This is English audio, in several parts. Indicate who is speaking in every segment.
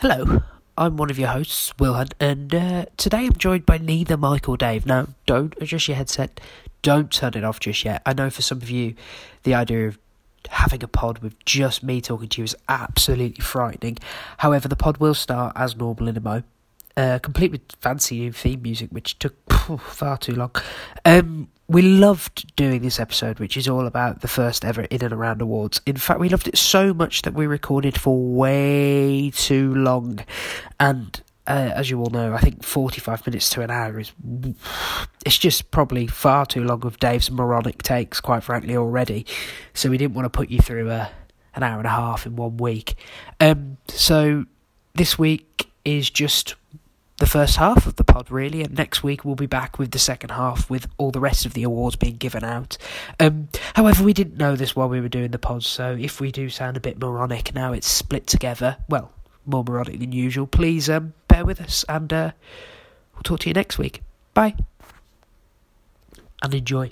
Speaker 1: Hello, I'm one of your hosts, Will Hunt, and uh, today I'm joined by neither Mike or Dave. Now, don't adjust your headset, don't turn it off just yet. I know for some of you, the idea of having a pod with just me talking to you is absolutely frightening. However, the pod will start as normal in a mo. Uh, complete with fancy new theme music, which took phew, far too long. Um, we loved doing this episode, which is all about the first ever In and Around Awards. In fact, we loved it so much that we recorded for way too long. And uh, as you all know, I think 45 minutes to an hour is. It's just probably far too long of Dave's moronic takes, quite frankly, already. So we didn't want to put you through a, an hour and a half in one week. Um, so this week is just the first half of the pod, really, and next week we'll be back with the second half with all the rest of the awards being given out. Um, however, we didn't know this while we were doing the pod, so if we do sound a bit moronic now, it's split together. Well, more moronic than usual. Please um, bear with us, and uh, we'll talk to you next week. Bye, and enjoy.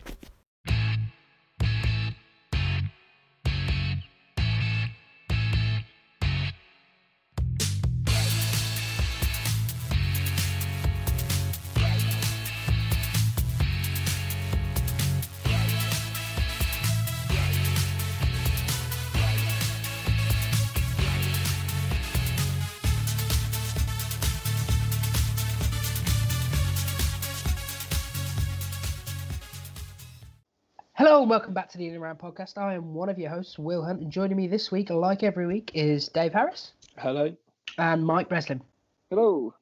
Speaker 1: Hello and welcome back to the In and Around podcast. I am one of your hosts, Will Hunt, and joining me this week, like every week, is Dave Harris
Speaker 2: Hello.
Speaker 1: and Mike Breslin.
Speaker 2: Hello.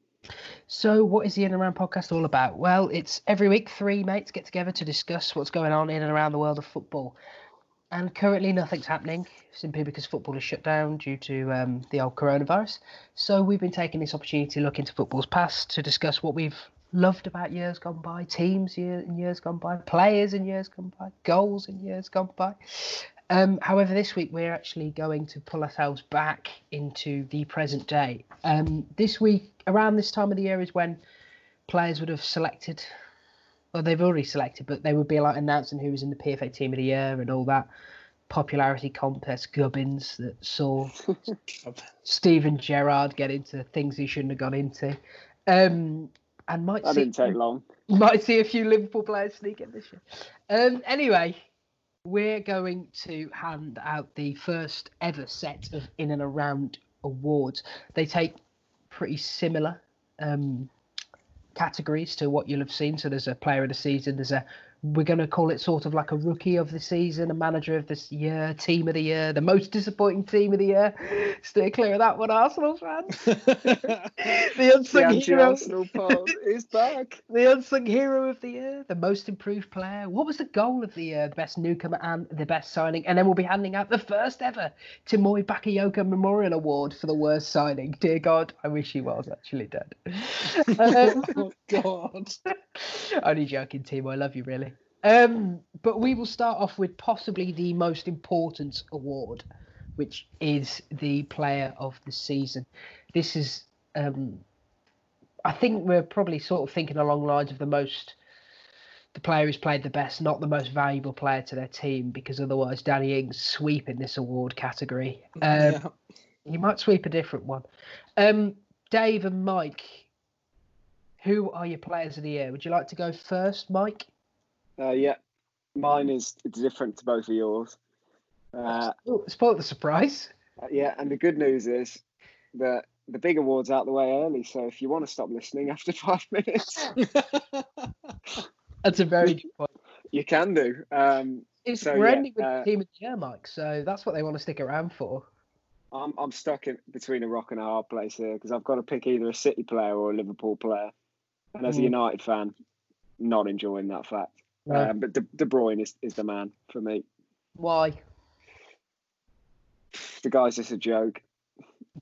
Speaker 1: So, what is the In and Around podcast all about? Well, it's every week three mates get together to discuss what's going on in and around the world of football. And currently, nothing's happening simply because football is shut down due to um, the old coronavirus. So, we've been taking this opportunity to look into football's past to discuss what we've loved about years gone by, teams year, in years gone by, players in years gone by, goals in years gone by. Um, however, this week we're actually going to pull ourselves back into the present day. Um, this week, around this time of the year, is when players would have selected, well, they've already selected, but they would be like announcing who was in the PFA Team of the Year and all that popularity contest gubbins that saw Steven Gerrard get into things he shouldn't have gone into. Um, and might
Speaker 2: That
Speaker 1: see
Speaker 2: didn't take long.
Speaker 1: might see a few Liverpool players sneak in this year. Um, anyway, we're going to hand out the first ever set of in and around awards. They take pretty similar um, categories to what you'll have seen. So there's a player of the season. There's a we're going to call it sort of like a rookie of the season, a manager of this year, team of the year, the most disappointing team of the year. Stay clear of that one, Arsenal fans. the
Speaker 2: the
Speaker 1: unsung hero.
Speaker 2: anti-Arsenal pod is back.
Speaker 1: The unsung hero of the year, the most improved player. What was the goal of the year? The best newcomer and the best signing. And then we'll be handing out the first ever Tiémoué Bakayoko Memorial Award for the worst signing. Dear God, I wish he was actually dead. Um,
Speaker 2: oh God.
Speaker 1: only joking, Timo. I love you, really. Um, but we will start off with possibly the most important award, which is the Player of the Season. This is, um, I think we're probably sort of thinking along the lines of the most, the player who's played the best, not the most valuable player to their team, because otherwise Danny Ings sweep in this award category. Um,
Speaker 2: Yeah.
Speaker 1: You might sweep a different one. Um, Dave and Mike, who are your players of the year? Would you like to go first, Mike?
Speaker 2: Uh, yeah. Mine is different to both of yours. Uh,
Speaker 1: Oh, spoiled the surprise.
Speaker 2: yeah, and the good news is that the big award's out the way early. So if you want to stop listening after five minutes,
Speaker 1: That's a very good point.
Speaker 2: you can do. Um,
Speaker 1: It's,
Speaker 2: So,
Speaker 1: we're
Speaker 2: yeah,
Speaker 1: ending with
Speaker 2: uh,
Speaker 1: the team of the year, Mike. So that's what they want to stick around for.
Speaker 2: I'm I'm stuck in between a rock and a hard place here because I've got to pick either a City player or a Liverpool player. And as a
Speaker 1: Mm.
Speaker 2: United fan, not enjoying that fact.
Speaker 1: No.
Speaker 2: Um, but De, De Bruyne is, is the man for me.
Speaker 1: Why?
Speaker 2: The guy's just a joke.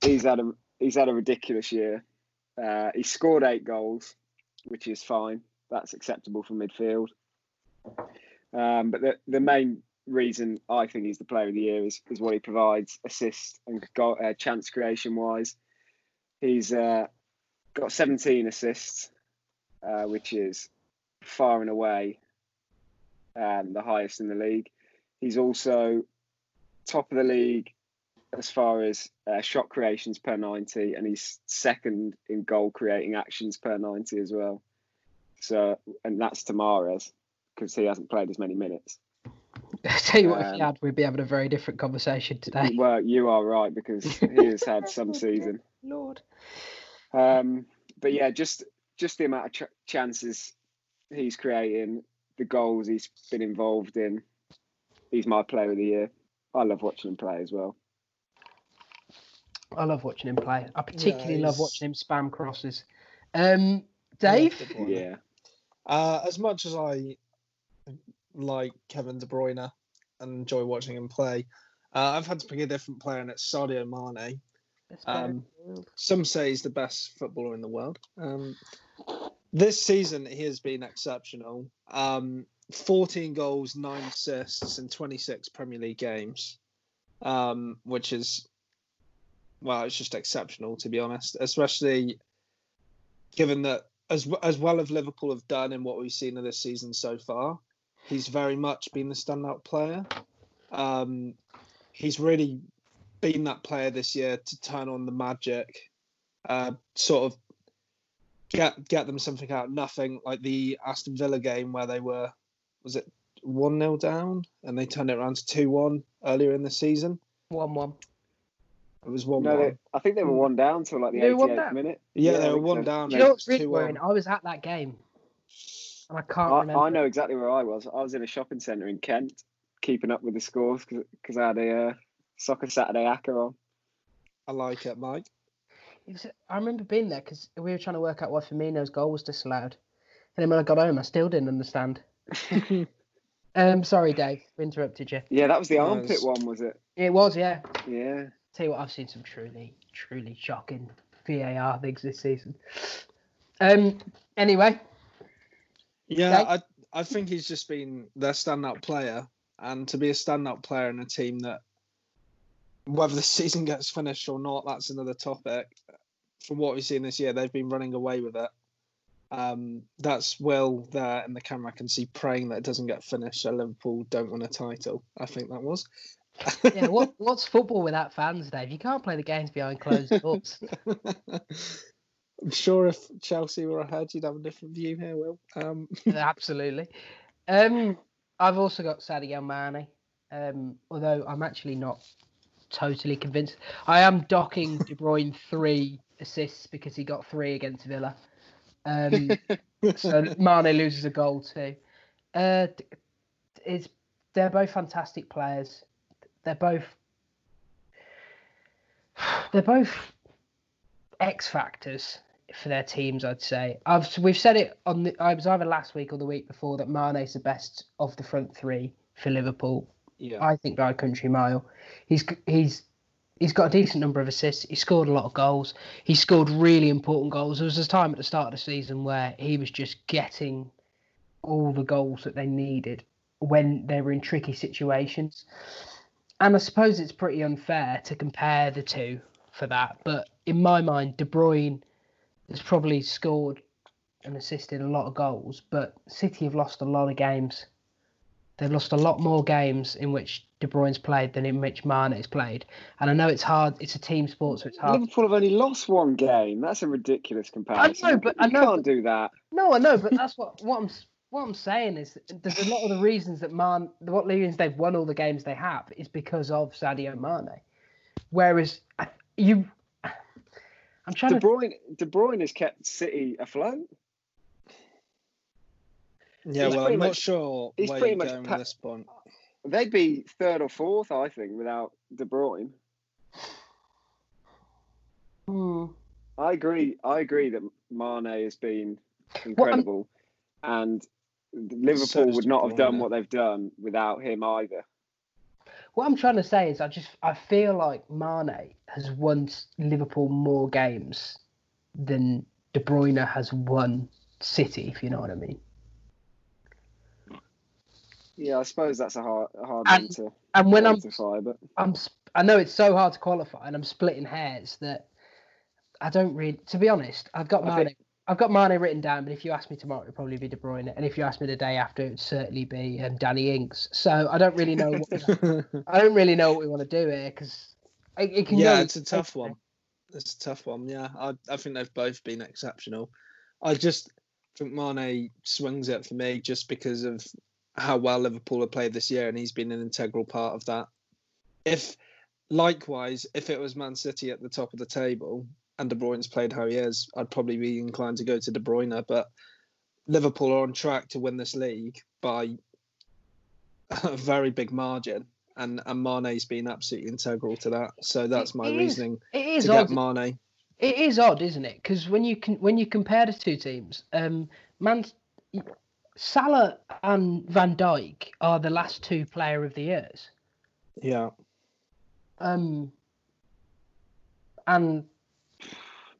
Speaker 2: He's had a he's had a ridiculous year. Uh, he scored eight goals, which is fine. That's acceptable for midfield. Um, but the the main reason I think he's the player of the year is, is what he provides, assist and goal, uh, chance creation wise. He's uh, got 17 assists, uh, which is far and away um, the highest in the league. He's also top of the league as far as uh, shot creations per 90, and he's second in goal creating actions per 90 as well. So, and that's to Mahrez because he hasn't played as many minutes.
Speaker 1: I tell you what, if he
Speaker 2: Um,
Speaker 1: had, we'd be having a very different conversation today.
Speaker 2: Well, you are right because he has had some season.
Speaker 1: Lord.
Speaker 2: Um, but yeah, just just the amount of ch- chances he's creating, the goals he's been involved in. He's my player of the year. I love watching him play as well.
Speaker 1: I love watching him play. I particularly love watching him spam crosses. Um, Dave?
Speaker 2: Yeah,
Speaker 3: Uh, as much as I like Kevin De Bruyne and enjoy watching him play, uh, I've had to pick a different player, and it's Sadio Mane.
Speaker 1: Best player in
Speaker 3: Um. Some say he's the best footballer in the world. Um, this season, he has been exceptional. Um, 14 goals, nine assists in 26 Premier League games, um, which is, well, it's just exceptional to be honest. Especially given that, as as well as Liverpool have done in what we've seen of this season so far, he's very much been the standout player. Um, he's really been that player this year to turn on the magic, uh, sort of get get them something out of nothing, like the Aston Villa game where they were, was it one 0 down and they turned it around to two one earlier in the season.
Speaker 1: 1 1.
Speaker 3: It was one
Speaker 2: no,
Speaker 3: one.
Speaker 2: they, I think they were one down till like the
Speaker 1: They were one
Speaker 2: 88th minute.
Speaker 3: Yeah,
Speaker 2: I
Speaker 3: they were one
Speaker 2: so.
Speaker 3: down.
Speaker 1: Do you know what's really
Speaker 3: 2-1.
Speaker 1: worrying? I was at that game. And I can't remember.
Speaker 2: I, I know exactly where I was. I was in a shopping centre in Kent, keeping up with the scores because I had a uh, soccer Saturday acca on.
Speaker 3: I like it, Mike.
Speaker 1: It was, I remember being there because we were trying to work out why Firmino's goal was disallowed. And then when I got home, I still didn't understand. Um, sorry, Dave, we interrupted you.
Speaker 2: Yeah, that was the armpit
Speaker 3: it's-
Speaker 2: one, was it?
Speaker 1: It was, yeah.
Speaker 2: Yeah.
Speaker 1: Tell you what, I've seen some truly, truly shocking VAR things this season. Um. Anyway,
Speaker 3: Yeah,
Speaker 1: Right.
Speaker 3: I I think he's just been their standout player, and to be a standout player in a team that, whether the season gets finished or not, that's another topic. From what we've seen this year, they've been running away with it. Um, that's Will there in the camera. I can see praying that it doesn't get finished, so Liverpool don't win a title. I think that was.
Speaker 1: yeah. What what's football without fans, Dave? You can't play the games behind closed doors.
Speaker 3: I'm sure if Chelsea were ahead, you'd have a different view here, Will. Um,
Speaker 1: Absolutely. Um, I've also got Sadio Mane. Um, although I'm actually not totally convinced. I am docking De Bruyne three assists because he got three against Villa. Um, so Mane loses a goal too. Uh, d- it's they're both fantastic players. They're both they're both X factors for their teams. I'd say I've we've said it on the I was either last week or the week before that Mane's the best of the front three for Liverpool.
Speaker 3: yeah.
Speaker 1: I think by a country mile. He's he's he's got a decent number of assists. He scored a lot of goals. He scored really important goals. There was a time at the start of the season where he was just getting all the goals that they needed when they were in tricky situations. And I suppose it's pretty unfair to compare the two for that. But in my mind, De Bruyne has probably scored and assisted a lot of goals, but City have lost a lot of games. They've lost a lot more games in which De Bruyne's played than in which Mane's played. And I know it's hard. It's a team sport, so it's hard.
Speaker 2: Liverpool have only lost one game. That's a ridiculous comparison.
Speaker 1: I know, but- I know,
Speaker 2: can't do that.
Speaker 1: No, I know, but that's what what I'm what I'm saying is there's a lot of the reasons that Man, what reasons they've won all the games they have is because of Sadio Mane. Whereas you, I'm trying
Speaker 2: De
Speaker 1: to.
Speaker 2: Bruyne, De Bruyne has kept City afloat.
Speaker 3: Yeah,
Speaker 2: He's
Speaker 3: well, I'm not sure
Speaker 2: he's
Speaker 3: where
Speaker 2: pretty
Speaker 3: you're
Speaker 2: much
Speaker 3: going
Speaker 2: pa-
Speaker 3: with this point.
Speaker 2: They'd be third or fourth, I think, without De Bruyne.
Speaker 1: Hmm.
Speaker 2: I agree. I agree that Mane has been incredible, and Liverpool
Speaker 3: So
Speaker 2: would not have done what they've done without him either.
Speaker 1: What I'm trying to say is, I just I feel like Mane has won Liverpool more games than De Bruyne has won City, if you know what I mean.
Speaker 2: Yeah, I suppose that's a hard, a hard
Speaker 1: And
Speaker 2: one to
Speaker 1: And when I'm
Speaker 2: quantify, but
Speaker 1: I'm I know it's so hard to qualify, and I'm splitting hairs that I don't really. To be honest, I've got
Speaker 2: I
Speaker 1: Mane.
Speaker 2: think-
Speaker 1: I've got Mane written down, but if you ask me tomorrow, it'd probably be De Bruyne, and if you ask me the day after, it'd certainly be um, Danny Ings. So I don't really know. What, I don't really know what we want to do here because It, it can
Speaker 3: yeah,
Speaker 1: go
Speaker 3: it's a tough one. It's a tough one. Yeah, I, I think they've both been exceptional. I just think Mane swings it for me just because of how well Liverpool have played this year, and he's been an integral part of that. If likewise, if it was Man City at the top of the table and De Bruyne's played how he is, I'd probably be inclined to go to De Bruyne. But Liverpool are on track to win this league by a very big margin, and and Mane's been absolutely integral to that. So that's my
Speaker 1: It is.
Speaker 3: reasoning
Speaker 1: It is
Speaker 3: to
Speaker 1: odd.
Speaker 3: get Mane.
Speaker 1: It is odd, isn't it? Because when you can when you compare the two teams, um, Man, Salah and Van Dijk are the last two Player of the Years.
Speaker 3: Yeah,
Speaker 1: Um, and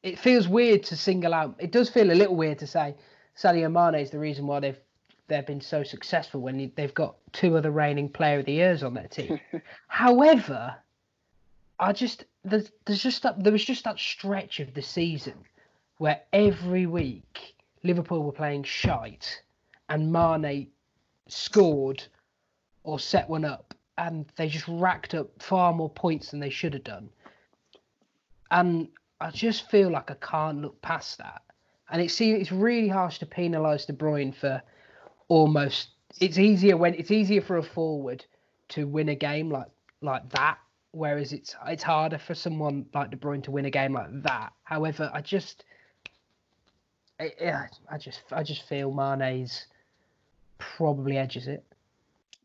Speaker 1: it feels weird to single out. It does feel a little weird to say Sadio Mane is the reason why they've they've been so successful when they've got two other reigning Player of the Years on their team. However, I just there's there's just that there was just that stretch of the season where every week Liverpool were playing shite and Mane scored or set one up and they just racked up far more points than they should have done. And I just feel like I can't look past that. And it seems it's really harsh to penalise De Bruyne for almost. It's easier when it's easier for a forward to win a game like like that, whereas it's it's harder for someone like De Bruyne to win a game like that. However, I just, yeah, I just I just feel Mane's probably edges it.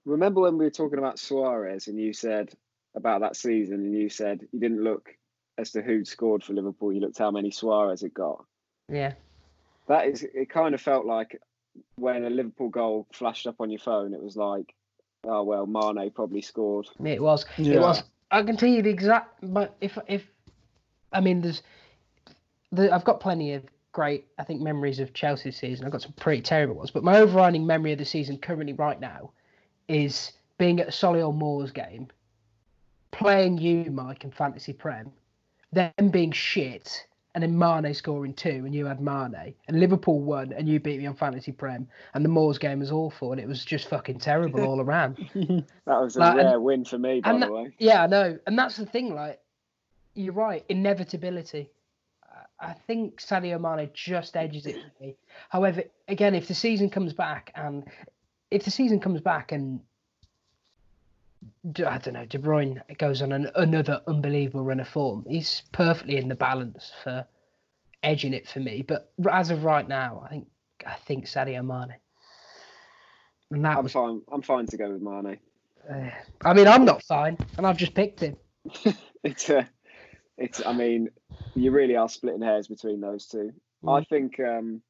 Speaker 2: Remember when we were talking about Suarez and you said about that season and you said you didn't look as to who'd scored for Liverpool, you looked how many Suarez had got.
Speaker 1: Yeah,
Speaker 2: That is, it kind of felt like when a Liverpool goal flashed up on your phone, it was like, oh well, Mane probably scored.
Speaker 1: it was.
Speaker 3: yeah.
Speaker 1: It was. I can tell you the exact. But if if, I mean, there's, the, I've got plenty of great, I think, memories of Chelsea's season. I've got some pretty terrible ones. But my overriding memory of the season currently, right now, is being at a Solihull Moors game, playing you, Mike, in fantasy prem, them being shit, and then Mane scoring two, and you had Mane, and Liverpool won, and you beat me on fantasy prem, and the Moors game was awful, and it was just fucking terrible all around.
Speaker 2: That was a
Speaker 1: Like, and-
Speaker 2: rare win for me, by the
Speaker 1: that-
Speaker 2: way.
Speaker 1: Yeah, I know, and that's the thing. Like, you're right, inevitability. I- think Sadio Mane just edges it for me. However, again, if the season comes back and if the season comes back and I don't know, De Bruyne goes on an, another unbelievable run of form, he's perfectly in the balance for edging it for me. But as of right now, I think I think Sadio Mane. And that
Speaker 2: I'm
Speaker 1: was,
Speaker 2: fine. I'm fine to go with Mane.
Speaker 1: uh, I mean, I'm not fine, and I've just picked him.
Speaker 2: It's a, it's. I mean, you really are splitting hairs between those two. I
Speaker 1: Mm.
Speaker 2: think um,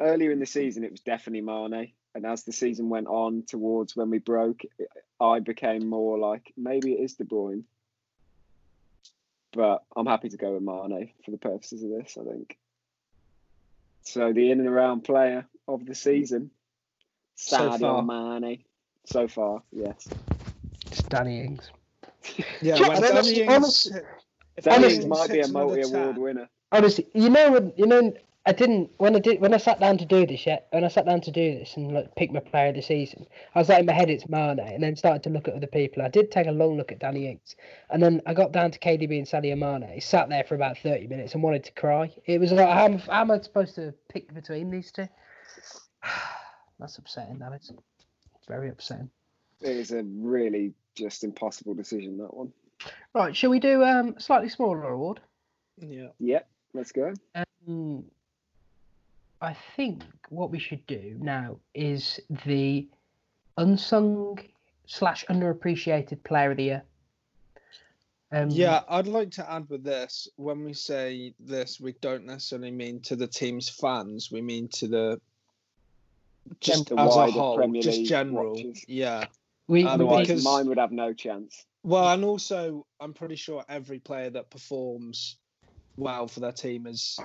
Speaker 2: earlier in the season it was definitely Mane, and as the season went on towards when we broke, I became more like maybe it is De Bruyne. But I'm happy to go with Mane for the purposes of this. I think. So the in and around player of the season,
Speaker 3: So
Speaker 2: Sadio
Speaker 3: far.
Speaker 2: Mane. So far, yes.
Speaker 1: It's Danny Ings.
Speaker 3: Yeah,
Speaker 1: Just
Speaker 3: when Danny Ings-
Speaker 1: honestly-
Speaker 3: if
Speaker 2: Danny
Speaker 3: Danny
Speaker 2: Ings
Speaker 3: Ings
Speaker 2: might be a multi-award winner.
Speaker 1: Honestly, you know when you know I didn't when I did when I sat down to do this yet when I sat down to do this and like pick my player of the season, I was like in my head it's Mane and then started to look at other people. I did take a long look at Danny Ings and then I got down to KDB and Sadio Mane. He sat there for about thirty minutes and wanted to cry. It was like how, am- how am I supposed to pick between these two? That's upsetting. That is very upsetting.
Speaker 2: It is a really just impossible decision that one.
Speaker 1: Right, shall we do um a slightly smaller award?
Speaker 3: Yeah.
Speaker 2: Yep, let's go.
Speaker 1: Um, I think what we should do now is the unsung slash underappreciated player of the year. Um,
Speaker 3: Yeah, I'd like to add with this when we say this, we don't necessarily mean to the team's fans, we mean to the just
Speaker 2: The
Speaker 3: as a
Speaker 2: wider
Speaker 3: whole,
Speaker 2: Premier
Speaker 3: just general.
Speaker 2: watchers.
Speaker 3: Yeah.
Speaker 1: we,
Speaker 3: Um,
Speaker 2: Otherwise,
Speaker 3: because-
Speaker 2: mine would have no chance.
Speaker 3: Well, and also, I'm pretty sure every player that performs well for their team is,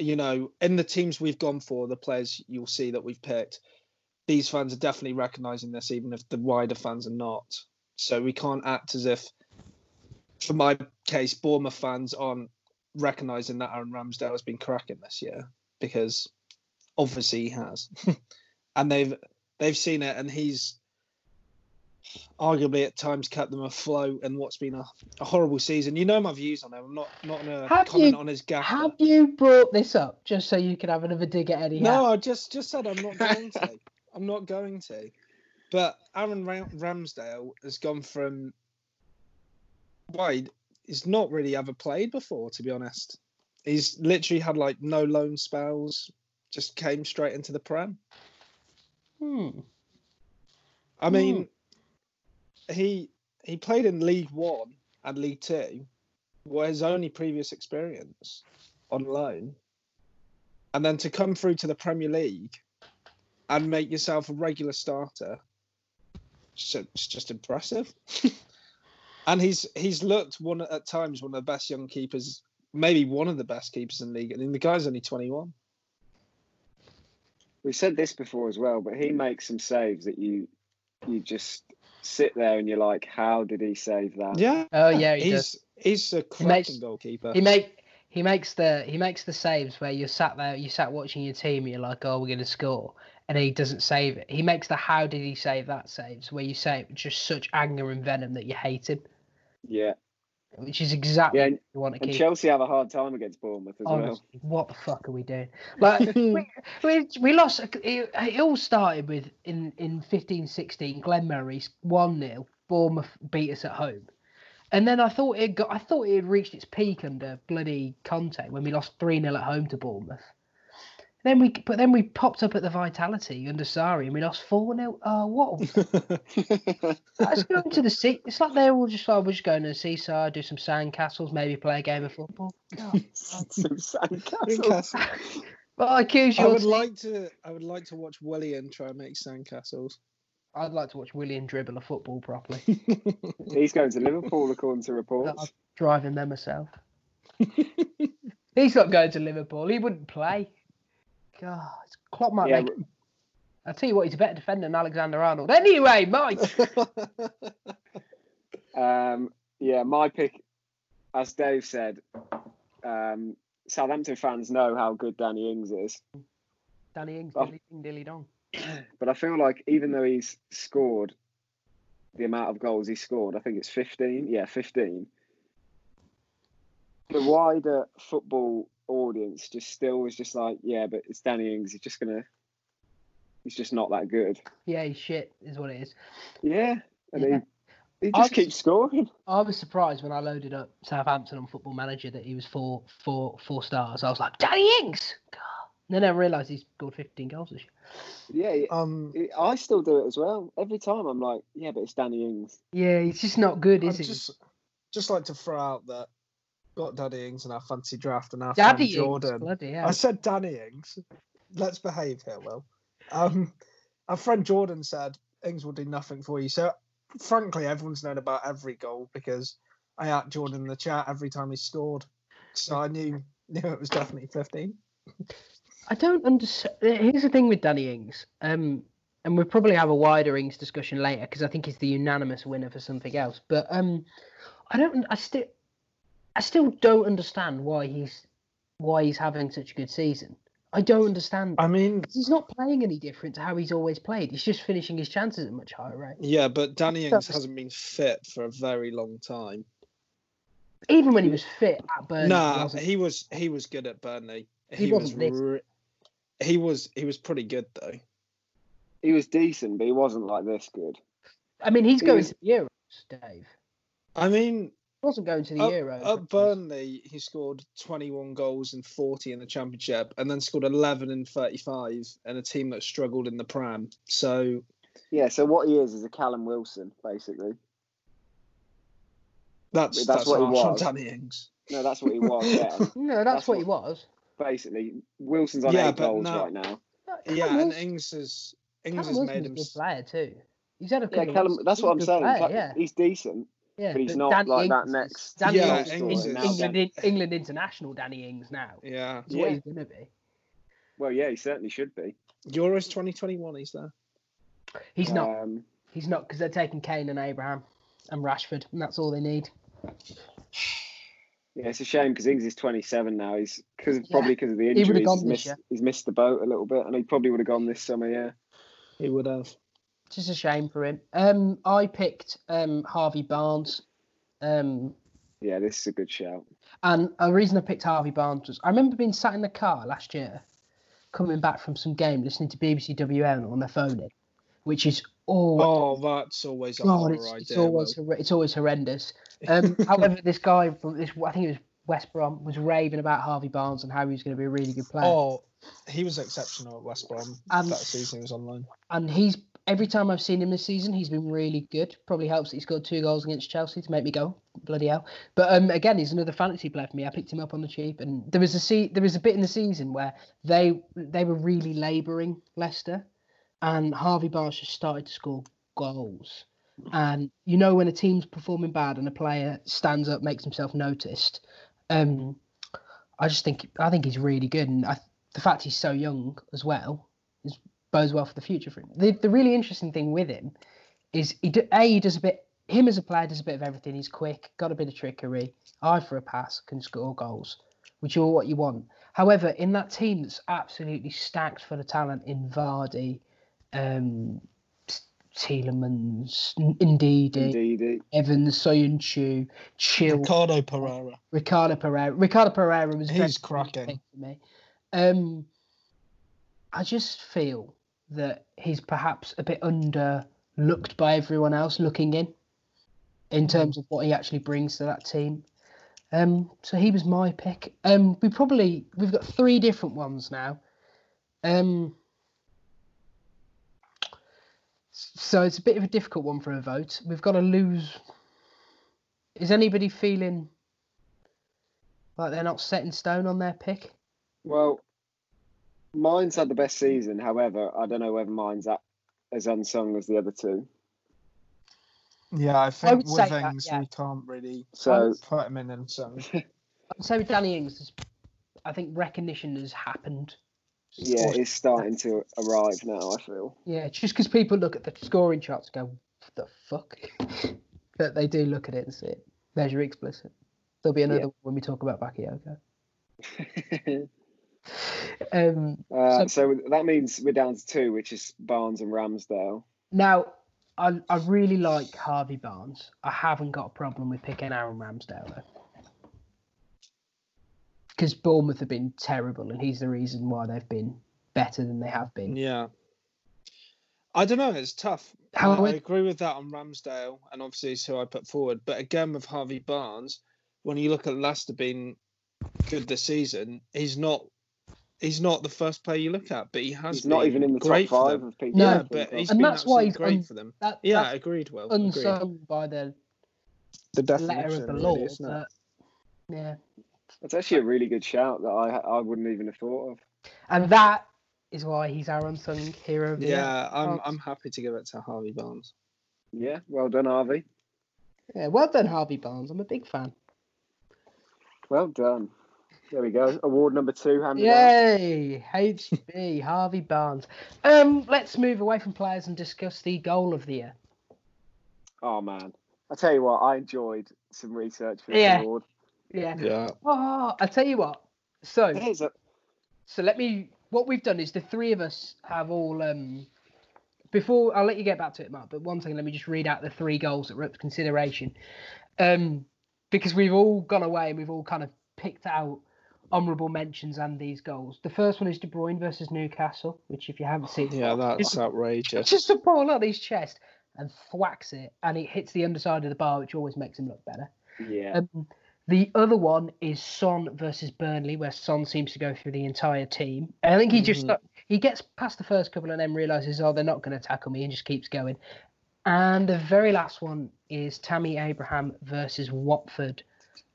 Speaker 3: you know, in the teams we've gone for, the players you'll see that we've picked, these fans are definitely recognizing this, even if the wider fans are not. So we can't act as if, for my case, Bournemouth fans aren't recognizing that Aaron Ramsdale has been cracking this year because obviously he has, and they've they've seen it, and he's arguably at times kept them afloat and what's been a, a horrible season. You know my views on him. I'm not not gonna
Speaker 1: Have
Speaker 3: comment
Speaker 1: you-
Speaker 3: on his gaffer.
Speaker 1: Have you brought this up just so you can have another dig at Eddie?
Speaker 3: No,
Speaker 1: Howe?
Speaker 3: I just just said I'm not going to. I'm not going to. But Aaron Ramsdale has gone from. He- he's not really ever played before, to be honest. He's literally had like no loan spells. Just came straight into the prem.
Speaker 1: Hmm.
Speaker 3: I mean, he he played in League One and League Two, were his only previous experience on loan, and then to come through to the Premier League and make yourself a regular starter, so it's just impressive. and he's he's looked one at times one of the best young keepers, maybe one of the best keepers in the league. I mean, the guy's only twenty one.
Speaker 2: We've said this before as well, but he makes some saves that you you just sit there and you're like, how did he save that?
Speaker 3: Yeah.
Speaker 1: Oh yeah, he does.
Speaker 3: he's he's a cracking
Speaker 1: makes-
Speaker 3: goalkeeper.
Speaker 1: He make he makes the he makes the saves where you're sat there, you sat watching your team, and you're like, oh, we're gonna score, and he doesn't save it. He makes the how did he save that saves where you say just such anger and venom that you hate him,
Speaker 2: Yeah,
Speaker 1: which is exactly
Speaker 2: yeah.
Speaker 1: what you want to
Speaker 2: and
Speaker 1: keep.
Speaker 2: Chelsea have a hard time against Bournemouth as well.
Speaker 1: What the fuck are we doing? Like we, we, we lost. It, it all started with in in 15, 16, Glenn Murray's one 0 Bournemouth beat us at home, and then I thought it got. I thought it had reached its peak under bloody Conte when we lost three 0 at home to Bournemouth. Then we, but then we popped up at the Vitality under Sarri and we lost four 0 Oh, what? a- Let's go to the sea. It's like they're all just like we're just going to the seaside, do some sand castles, maybe play a game of football. God.
Speaker 2: Some sandcastles.
Speaker 3: Newcastle.
Speaker 1: Well, I accuse
Speaker 3: I
Speaker 1: your
Speaker 3: would
Speaker 1: team.
Speaker 3: like to. I would like to watch Willian try and make sandcastles.
Speaker 1: I'd like to watch William dribble a football properly.
Speaker 2: He's going to Liverpool according to reports.
Speaker 1: I'd
Speaker 2: reports.
Speaker 1: drive him there myself. He's not going to Liverpool. He wouldn't play. God, Klopp might
Speaker 2: Yeah,
Speaker 1: make. I'll tell you what, he's a better defender than Alexander Arnold. Anyway, Mike.
Speaker 2: Um, yeah, my pick, as Dave said, um, Southampton fans know how good Danny Ings is,
Speaker 1: Danny Ings,
Speaker 2: Oh.
Speaker 1: dilly ding, dilly dong.
Speaker 2: but I feel like even though he's scored the amount of goals he scored, I think it's 15. Yeah, 15. The wider football audience just still was just like, yeah, but it's Danny Ings. He's just gonna, he's just not that good.
Speaker 1: Yeah, he's shit, is what it is.
Speaker 2: Yeah, and
Speaker 1: Yeah.
Speaker 2: he, he just
Speaker 1: was-
Speaker 2: keeps scoring.
Speaker 1: I was surprised when I loaded up Southampton on Football Manager that he was four, four, four stars. I was like, Danny Ings. God. And then I realised he's scored 15 goals this year.
Speaker 2: Yeah,
Speaker 3: um,
Speaker 2: he- I still do it as well. Every time I'm like, yeah, but it's Danny Ings.
Speaker 1: Yeah, he's just not good,
Speaker 3: I'd
Speaker 1: is he?
Speaker 3: just just like to throw out that got Danny Ings in our fancy draft and our
Speaker 1: Daddy.
Speaker 3: Jordan.
Speaker 1: Bloody
Speaker 3: I said Danny Ings. Let's behave here, Will. Um, our friend Jordan said Ings will do nothing for you. So, frankly, everyone's known about every goal because I at Jordan in the chat every time he scored. So I knew knew it was definitely 15.
Speaker 1: I don't understand. Here's the thing with Danny Ings, um, and we'll probably have a wider Ings discussion later because I think he's the unanimous winner for something else. But um, I don't. I still, I still don't understand why he's why he's having such a good season. I don't understand.
Speaker 3: I mean,
Speaker 1: He's not playing any different to how he's always played. He's just finishing his chances at much higher rate.
Speaker 3: yeah, but Danny Ings hasn't been fit for a very long time.
Speaker 1: Even when he was fit at Burnley, he
Speaker 3: nah,
Speaker 1: wasn't.
Speaker 3: he was he was good at Burnley.
Speaker 1: He
Speaker 3: He, was
Speaker 1: wasn't this.
Speaker 3: re- he was he was pretty good though.
Speaker 2: He was decent, but he wasn't like this good.
Speaker 1: I mean, he's
Speaker 2: he
Speaker 1: going
Speaker 2: was-
Speaker 1: to the Euros, Dave.
Speaker 3: I mean,
Speaker 1: He wasn't going to the
Speaker 3: Up,
Speaker 1: Euros.
Speaker 3: at Burnley, he scored 21 goals and 40 in the Championship, and then scored 11 and 35 in a team that struggled in the Prem. So,
Speaker 2: Yeah, so what he is is a Callum Wilson, basically.
Speaker 3: that's
Speaker 2: That's
Speaker 3: that's,
Speaker 2: what he
Speaker 3: harsh on
Speaker 2: was.
Speaker 3: Danny Ings.
Speaker 2: No, that's what he was. Yeah,
Speaker 1: No, that's,
Speaker 2: That's
Speaker 1: what he was.
Speaker 2: basically, Wilson's on
Speaker 3: Yeah,
Speaker 2: eight goals
Speaker 3: no.
Speaker 2: right now.
Speaker 3: Yeah,
Speaker 1: Callum
Speaker 3: and
Speaker 1: Wilson-
Speaker 3: Ings has Ings
Speaker 1: Callum
Speaker 3: has
Speaker 1: Wilson's
Speaker 3: made
Speaker 1: a good player too. He's had a
Speaker 2: Yeah,
Speaker 1: couple
Speaker 2: Callum. That's
Speaker 1: He's
Speaker 2: what I'm saying.
Speaker 1: player,
Speaker 2: Ca-
Speaker 1: yeah,
Speaker 2: He's decent,
Speaker 1: yeah.
Speaker 2: but he's
Speaker 1: but
Speaker 2: not
Speaker 1: Danny
Speaker 2: like
Speaker 1: Ings
Speaker 2: that
Speaker 1: is-
Speaker 2: next.
Speaker 1: Danny
Speaker 3: Yeah,
Speaker 1: Ings
Speaker 3: Ings is-
Speaker 1: England, England international. Danny Ings now.
Speaker 3: Yeah,
Speaker 1: That's what
Speaker 2: Yeah.
Speaker 1: he's gonna be.
Speaker 2: Well, yeah, he certainly should be.
Speaker 3: Euros 2021. He's there.
Speaker 1: He's not.
Speaker 2: Um,
Speaker 1: He's not because they're taking Kane and Abraham and Rashford, and that's all they need.
Speaker 2: yeah, it's a shame because Ings is 27 now. He's because
Speaker 1: Yeah.
Speaker 2: probably because of the
Speaker 1: would've
Speaker 2: injuries.
Speaker 1: gone
Speaker 2: He's
Speaker 1: this
Speaker 2: missed,
Speaker 1: year.
Speaker 2: he's missed the boat a little bit, and he probably would have gone this summer. Yeah.
Speaker 3: He would have.
Speaker 1: Just a shame for him. Um, I picked um Harvey Barnes. Um,
Speaker 2: Yeah, this is a good shout.
Speaker 1: and a reason I picked Harvey Barnes was I remember being sat in the car last year, coming back from some game, listening to BBC WM on their phone, in, which is all.
Speaker 3: Oh, that's always a
Speaker 1: God,
Speaker 3: horror
Speaker 1: it's,
Speaker 3: idea.
Speaker 1: it's always
Speaker 3: Will.
Speaker 1: it's always horrendous. Um, however, this guy from this I think it was West Brom was raving about Harvey Barnes and how he was going to be a really good player.
Speaker 3: Oh, he was exceptional at West Brom
Speaker 1: And-
Speaker 3: that season. He was on loan.
Speaker 1: and he's every time I've seen him this season, he's been really good. Probably helps that he scored two goals against Chelsea to make me go bloody hell. But um, again, he's another fantasy player for me. I picked him up on the cheap, and there was a se- there was a bit in the season where they they were really labouring Leicester, and Harvey Barnes just started to score goals. And you know when a team's performing bad and a player stands up, makes himself noticed. Um, I just think I think he's really good, and I, the fact he's so young as well bodes well for the future for him. The the really interesting thing with him is he do, a he does a bit. Him as a player does a bit of everything. He's quick, got a bit of trickery, eye for a pass, can score goals, which are all what you want. However, in that team that's absolutely stacked for the talent in Vardy, um, Tielemans, Ndidi,
Speaker 2: Indeed.
Speaker 1: Evans, Soyuncu, Chill,
Speaker 3: Ricardo Pereira.
Speaker 1: Ricardo Pereira. Ricardo Pereira was
Speaker 3: He's cracking.
Speaker 1: big for me. Um, I just feel that he's perhaps a bit underlooked by everyone else looking in, in terms of what he actually brings to that team. Um, so he was my pick. Um, we probably we've got three different ones now. Um, so it's a bit of a difficult one for a vote. We've got to lose. Is anybody feeling like they're not set in stone on their pick?
Speaker 2: Well, mine's had the best season. However, I don't know whether mine's at, as unsung as the other two.
Speaker 3: Yeah, I think
Speaker 1: would say
Speaker 3: with
Speaker 1: that,
Speaker 3: Ings
Speaker 1: yeah.
Speaker 3: we can't really
Speaker 2: So
Speaker 3: put him in and so
Speaker 1: I'd say with Danny Ings, there's- I think recognition has happened.
Speaker 2: yeah, it's starting to arrive now. I feel.
Speaker 1: Yeah, just because people look at the scoring charts and go, "What the fuck," but they do look at it and see it. There's your explicit. There'll be another
Speaker 2: Yeah.
Speaker 1: one when we talk about Bakayoko. Um,
Speaker 2: uh, so that means we're down to two, which is Barnes and Ramsdale.
Speaker 1: now, I I really like Harvey Barnes. I haven't got a problem with picking Aaron Ramsdale though. Because Bournemouth have been terrible, and he's the reason why they've been better than they have been.
Speaker 3: Yeah. I don't know. It's tough. I-
Speaker 1: How
Speaker 3: I,
Speaker 1: would-
Speaker 3: agree with that on Ramsdale, and obviously it's who I put forward. But again, with Harvey Barnes, when you look at Leicester being good this season, he's not. He's not the first player you look at, but he has.
Speaker 2: He's not
Speaker 3: been
Speaker 2: even in the top
Speaker 3: great for
Speaker 2: five
Speaker 3: them.
Speaker 2: of people.
Speaker 1: No,
Speaker 3: Yeah, but
Speaker 2: of.
Speaker 3: he's
Speaker 1: And
Speaker 3: been
Speaker 1: that's why
Speaker 3: absolutely
Speaker 1: he's
Speaker 3: great
Speaker 1: un-
Speaker 3: for them.
Speaker 1: That,
Speaker 3: Yeah,
Speaker 1: that's
Speaker 3: agreed. Will agreed.
Speaker 1: unsung by the
Speaker 3: The
Speaker 1: letter
Speaker 3: definition,
Speaker 1: of the
Speaker 3: really,
Speaker 1: law,
Speaker 3: isn't it?
Speaker 1: but yeah.
Speaker 2: That's actually a really good shout that I I wouldn't even have thought of.
Speaker 1: And that is why he's our unsung hero of the.
Speaker 3: Yeah, I'm I'm happy to give it to Harvey Barnes.
Speaker 2: Yeah, well done, Harvey.
Speaker 1: Yeah, well done, Harvey Barnes. I'm a big fan.
Speaker 2: Well done. There we go. Award number two handed out.
Speaker 1: Yay! HB, Harvey Barnes. Um, let's move away from players and discuss the goal of the year.
Speaker 2: Oh man, I tell you what, I enjoyed some research for this
Speaker 1: Yeah.
Speaker 2: award.
Speaker 1: Yeah.
Speaker 3: Yeah.
Speaker 1: Oh, I tell you what. So,
Speaker 2: Here's a,
Speaker 1: so let me. What we've done is the three of us have all. Um, before I'll let you get back to it, Mark. But one second, let me just read out the three goals that were up for consideration. Um, because we've all gone away and we've all kind of picked out honourable mentions and these goals. The first one is De Bruyne versus Newcastle, which if you haven't seen,
Speaker 3: Yeah, that's
Speaker 1: It's-
Speaker 3: outrageous.
Speaker 1: just a ball on his chest and thwacks it, and it hits the underside of the bar, which always makes him look better.
Speaker 2: yeah.
Speaker 1: Um, the other one is Son versus Burnley, where Son seems to go through the entire team. And I think he just
Speaker 3: Mhm.
Speaker 1: he gets past the first couple and then realizes, oh, they're not going to tackle me, and just keeps going. And the very last one is Tammy Abraham versus Watford.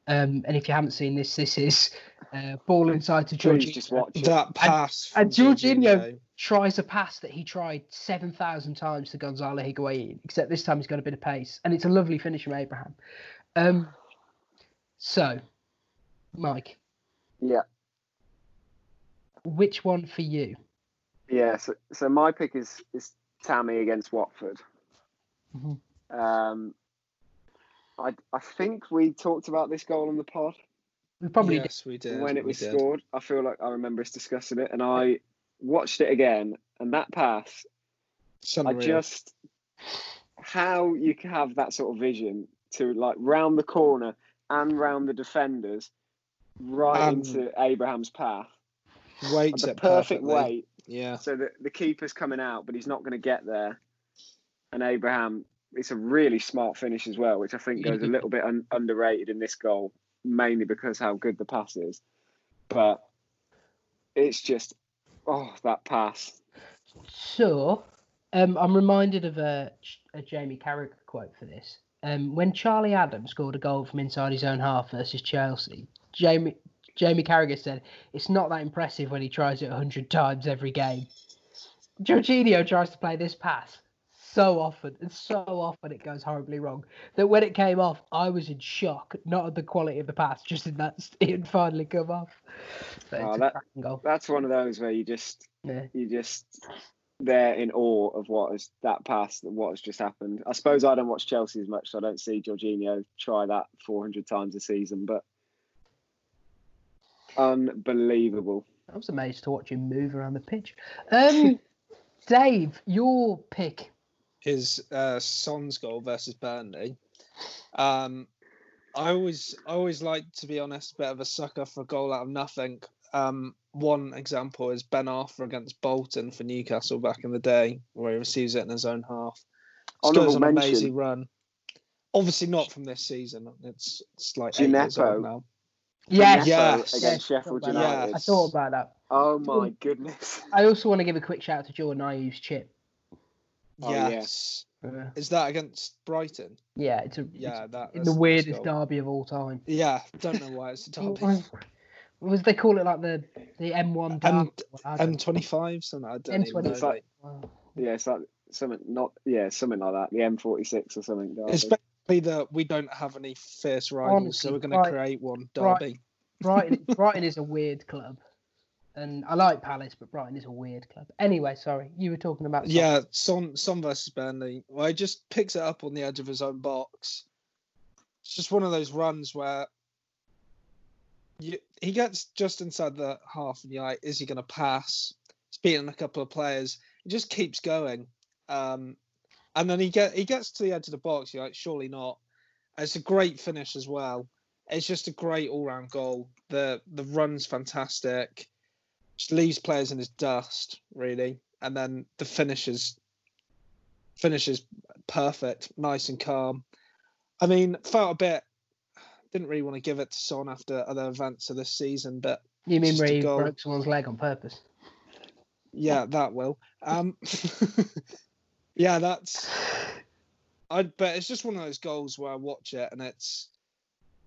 Speaker 1: Um, and if you haven't seen this, this is uh, ball inside to
Speaker 2: Please
Speaker 1: Jorginho.
Speaker 2: just watch it.
Speaker 3: That pass.
Speaker 1: and
Speaker 3: from
Speaker 1: Jorginho- Tries a pass that he tried seven thousand times to Gonzalo Higuain, except this time he's got a bit of pace, and it's a lovely finish from Abraham. Um, so, Mike,
Speaker 2: Yeah.
Speaker 1: which one for you?
Speaker 2: Yeah, so, so my pick is is Tammy against Watford.
Speaker 1: Mhm.
Speaker 2: Um, I I think we talked about this goal on the pod
Speaker 1: We probably did.
Speaker 3: yes, we did.
Speaker 2: when it was scored. I feel like I remember us discussing it, and I watched it again, and that pass,
Speaker 3: It's
Speaker 2: I just how you can have that sort of vision to like round the corner and round the defenders right
Speaker 3: Um,
Speaker 2: into Abraham's path.
Speaker 3: Wait,
Speaker 2: The
Speaker 3: it
Speaker 2: perfect
Speaker 3: perfectly.
Speaker 2: weight
Speaker 3: Yeah.
Speaker 2: so that the keeper's coming out, but he's not going to get there. And Abraham, it's a really smart finish as well, which I think goes a little bit un- underrated in this goal, mainly because how good the pass is. But it's just, oh, that pass.
Speaker 1: So, um, I'm reminded of a, a Jamie Carragher quote for this. Um, when Charlie Adams scored a goal from inside his own half versus Chelsea, Jamie Jamie Carragher said, "It's not that impressive when he tries it hundred times every game." Jorginho tries to play this pass so often, and so often it goes horribly wrong. That when it came off, I was in shock, not at the quality of the pass, just in that it had finally come off.
Speaker 2: Oh, that- That's one of those where you just,
Speaker 1: Yeah.
Speaker 2: you just, they're in awe of what has that pass, what has just happened. I suppose I don't watch Chelsea as much, so I don't see Jorginho try that 400 times a season, but unbelievable.
Speaker 1: I was amazed to watch him move around the pitch. Um, Dave, your pick.
Speaker 3: Is uh, Son's goal versus Burnley. Um, I always, I always like to be honest, a bit of a sucker for a goal out of nothing. Um, one example is Ben Arfa against Bolton for Newcastle back in the day, where he receives it in his own half. Just
Speaker 2: Honourable
Speaker 3: an
Speaker 2: mention.
Speaker 3: amazing run. Obviously not from this season. It's it's like eight years
Speaker 2: Gineppo.
Speaker 3: old now.
Speaker 1: Yes,
Speaker 3: Yes.
Speaker 2: against Sheffield
Speaker 1: thought about
Speaker 3: that.
Speaker 2: United.
Speaker 1: I thought about that.
Speaker 2: Oh my goodness.
Speaker 1: I also want to give a quick shout out to Jordan Ayew's chip.
Speaker 2: Oh, yeah.
Speaker 3: yes.
Speaker 1: Uh,
Speaker 3: Is that against Brighton?
Speaker 1: yeah, it's a
Speaker 3: Yeah,
Speaker 1: it's
Speaker 3: that
Speaker 1: in the
Speaker 3: a nice
Speaker 1: weirdest derby of all time.
Speaker 3: Yeah, don't know why it's a derby.
Speaker 1: Was, was they call it like the the M1 derby?
Speaker 3: M
Speaker 1: I don't
Speaker 3: M twenty five something. I don't even know.
Speaker 1: M25.
Speaker 3: like-
Speaker 1: know.
Speaker 2: Yeah, it's like something not yeah, something like that. The M46 or something. derby.
Speaker 3: It's basically that we don't have any fierce rivals, so we're going to create one
Speaker 1: right.
Speaker 3: derby.
Speaker 1: Brighton, Brighton is a weird club, and I like Palace, but Brighton is a weird club. Anyway, sorry, you were talking about Son.
Speaker 3: Yeah, Son Son versus Burnley. Well, he just picks it up on the edge of his own box. It's just one of those runs where you, he gets just inside the half, and you're like, is he going to pass? He's beating a couple of players. He just keeps going, um, and then he get he gets to the edge of the box. You're like, surely not. It's a great finish as well. It's just a great all-round goal. The the run's fantastic. Just leaves players in his dust, really, and then the finishes finishes perfect, nice and calm. I mean, felt a bit. Didn't really want to give it to Son after other events of this season, but
Speaker 1: you mean where he broke someone's leg on purpose?
Speaker 3: yeah, that will. Um, yeah, that's. I but it's just one of those goals where I watch it and it's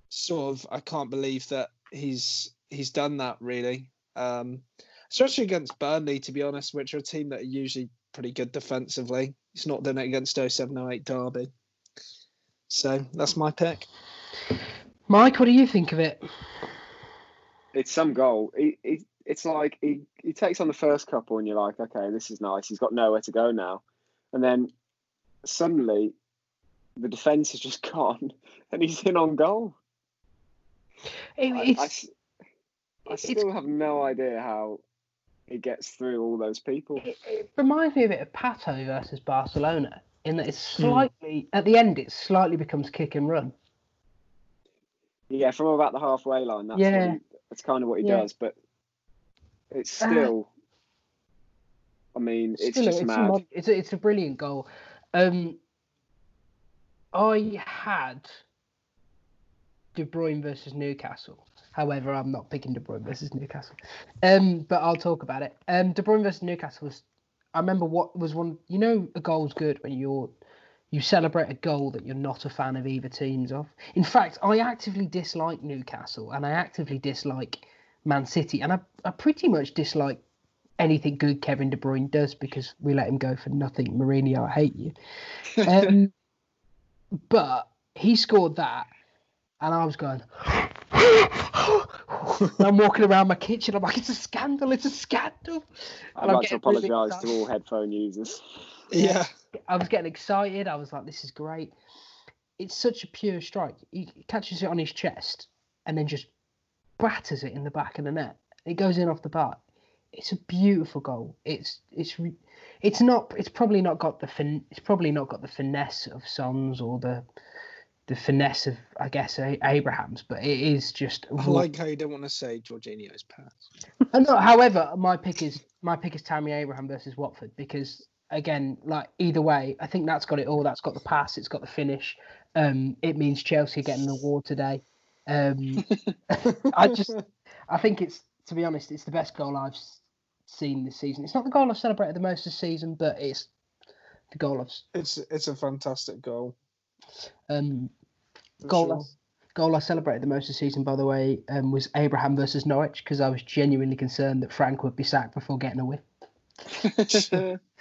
Speaker 3: sort of I can't believe that he's he's done that really. Um, especially against Burnley, to be honest, which are a team that are usually pretty good defensively. He's not done it against 0708 Derby. So that's my pick.
Speaker 1: Mike, what do you think of it?
Speaker 2: it's some goal. He, he, it's like he, he takes on the first couple, and you're like, okay, this is nice. He's got nowhere to go now, and then suddenly the defense has just gone, and he's in on goal.
Speaker 1: It-
Speaker 2: I, I
Speaker 1: it's,
Speaker 2: s- I still have no idea how he gets through all those people.
Speaker 1: it, it reminds me a bit of Pato versus Barcelona in that it's
Speaker 3: Hmm.
Speaker 1: slightly at the end it slightly becomes kick and run.
Speaker 2: Yeah, from about the halfway line, that's
Speaker 1: Yeah.
Speaker 2: he, that's kind of what he
Speaker 1: Yeah.
Speaker 2: does. But it's
Speaker 1: Uh,
Speaker 2: still, I mean, it's
Speaker 1: Still,
Speaker 2: just
Speaker 1: it's
Speaker 2: mad.
Speaker 1: A, mod- it's a, it's a brilliant goal. Um, I had De Bruyne versus Newcastle. However, I'm not picking De Bruyne versus Newcastle. Um, but I'll talk about it. Um, De Bruyne versus Newcastle was. I remember what was one. You know, a goal's good when you're you celebrate a goal that you're not a fan of either teams of. In fact, I actively dislike Newcastle and I actively dislike Man City, and I, I pretty much dislike anything good Kevin De Bruyne does because we let him go for nothing. Mourinho, I hate you. Um, but he scored that, and I was going. I'm walking around my kitchen. I'm like, it's a scandal. It's a scandal.
Speaker 2: I'd
Speaker 1: and I'm
Speaker 2: like to
Speaker 1: getting really
Speaker 2: apologise to all headphone users.
Speaker 3: Yeah.
Speaker 1: I was getting excited. I was like, this is great. It's such a pure strike. He catches it on his chest and then just batters it in the back of the net. It goes in off the bar. it's a beautiful goal. It's it's it's not it's probably not got the fin- it's probably not got the finesse of Sons or the the finesse of I guess A- Abraham's, but it is just.
Speaker 3: I like how you don't want to say Jorginho's pass.
Speaker 1: Uh, no, however, my pick is my pick is Tammy Abraham versus Watford because again, like either way, I think that's got it all. That's got the pass. It's got the finish. Um, it means Chelsea getting the award today. Um, I just, I think it's to be honest, it's the best goal I've seen this season. It's not the goal I've celebrated the most this season, but it's the goal I've.
Speaker 3: It's it's a fantastic goal.
Speaker 1: Um,
Speaker 3: for
Speaker 1: goal
Speaker 3: sure.
Speaker 1: I, goal I celebrated the most this season, by the way, um, was Abraham versus Norwich because I was genuinely concerned that Frank would be sacked before getting a win.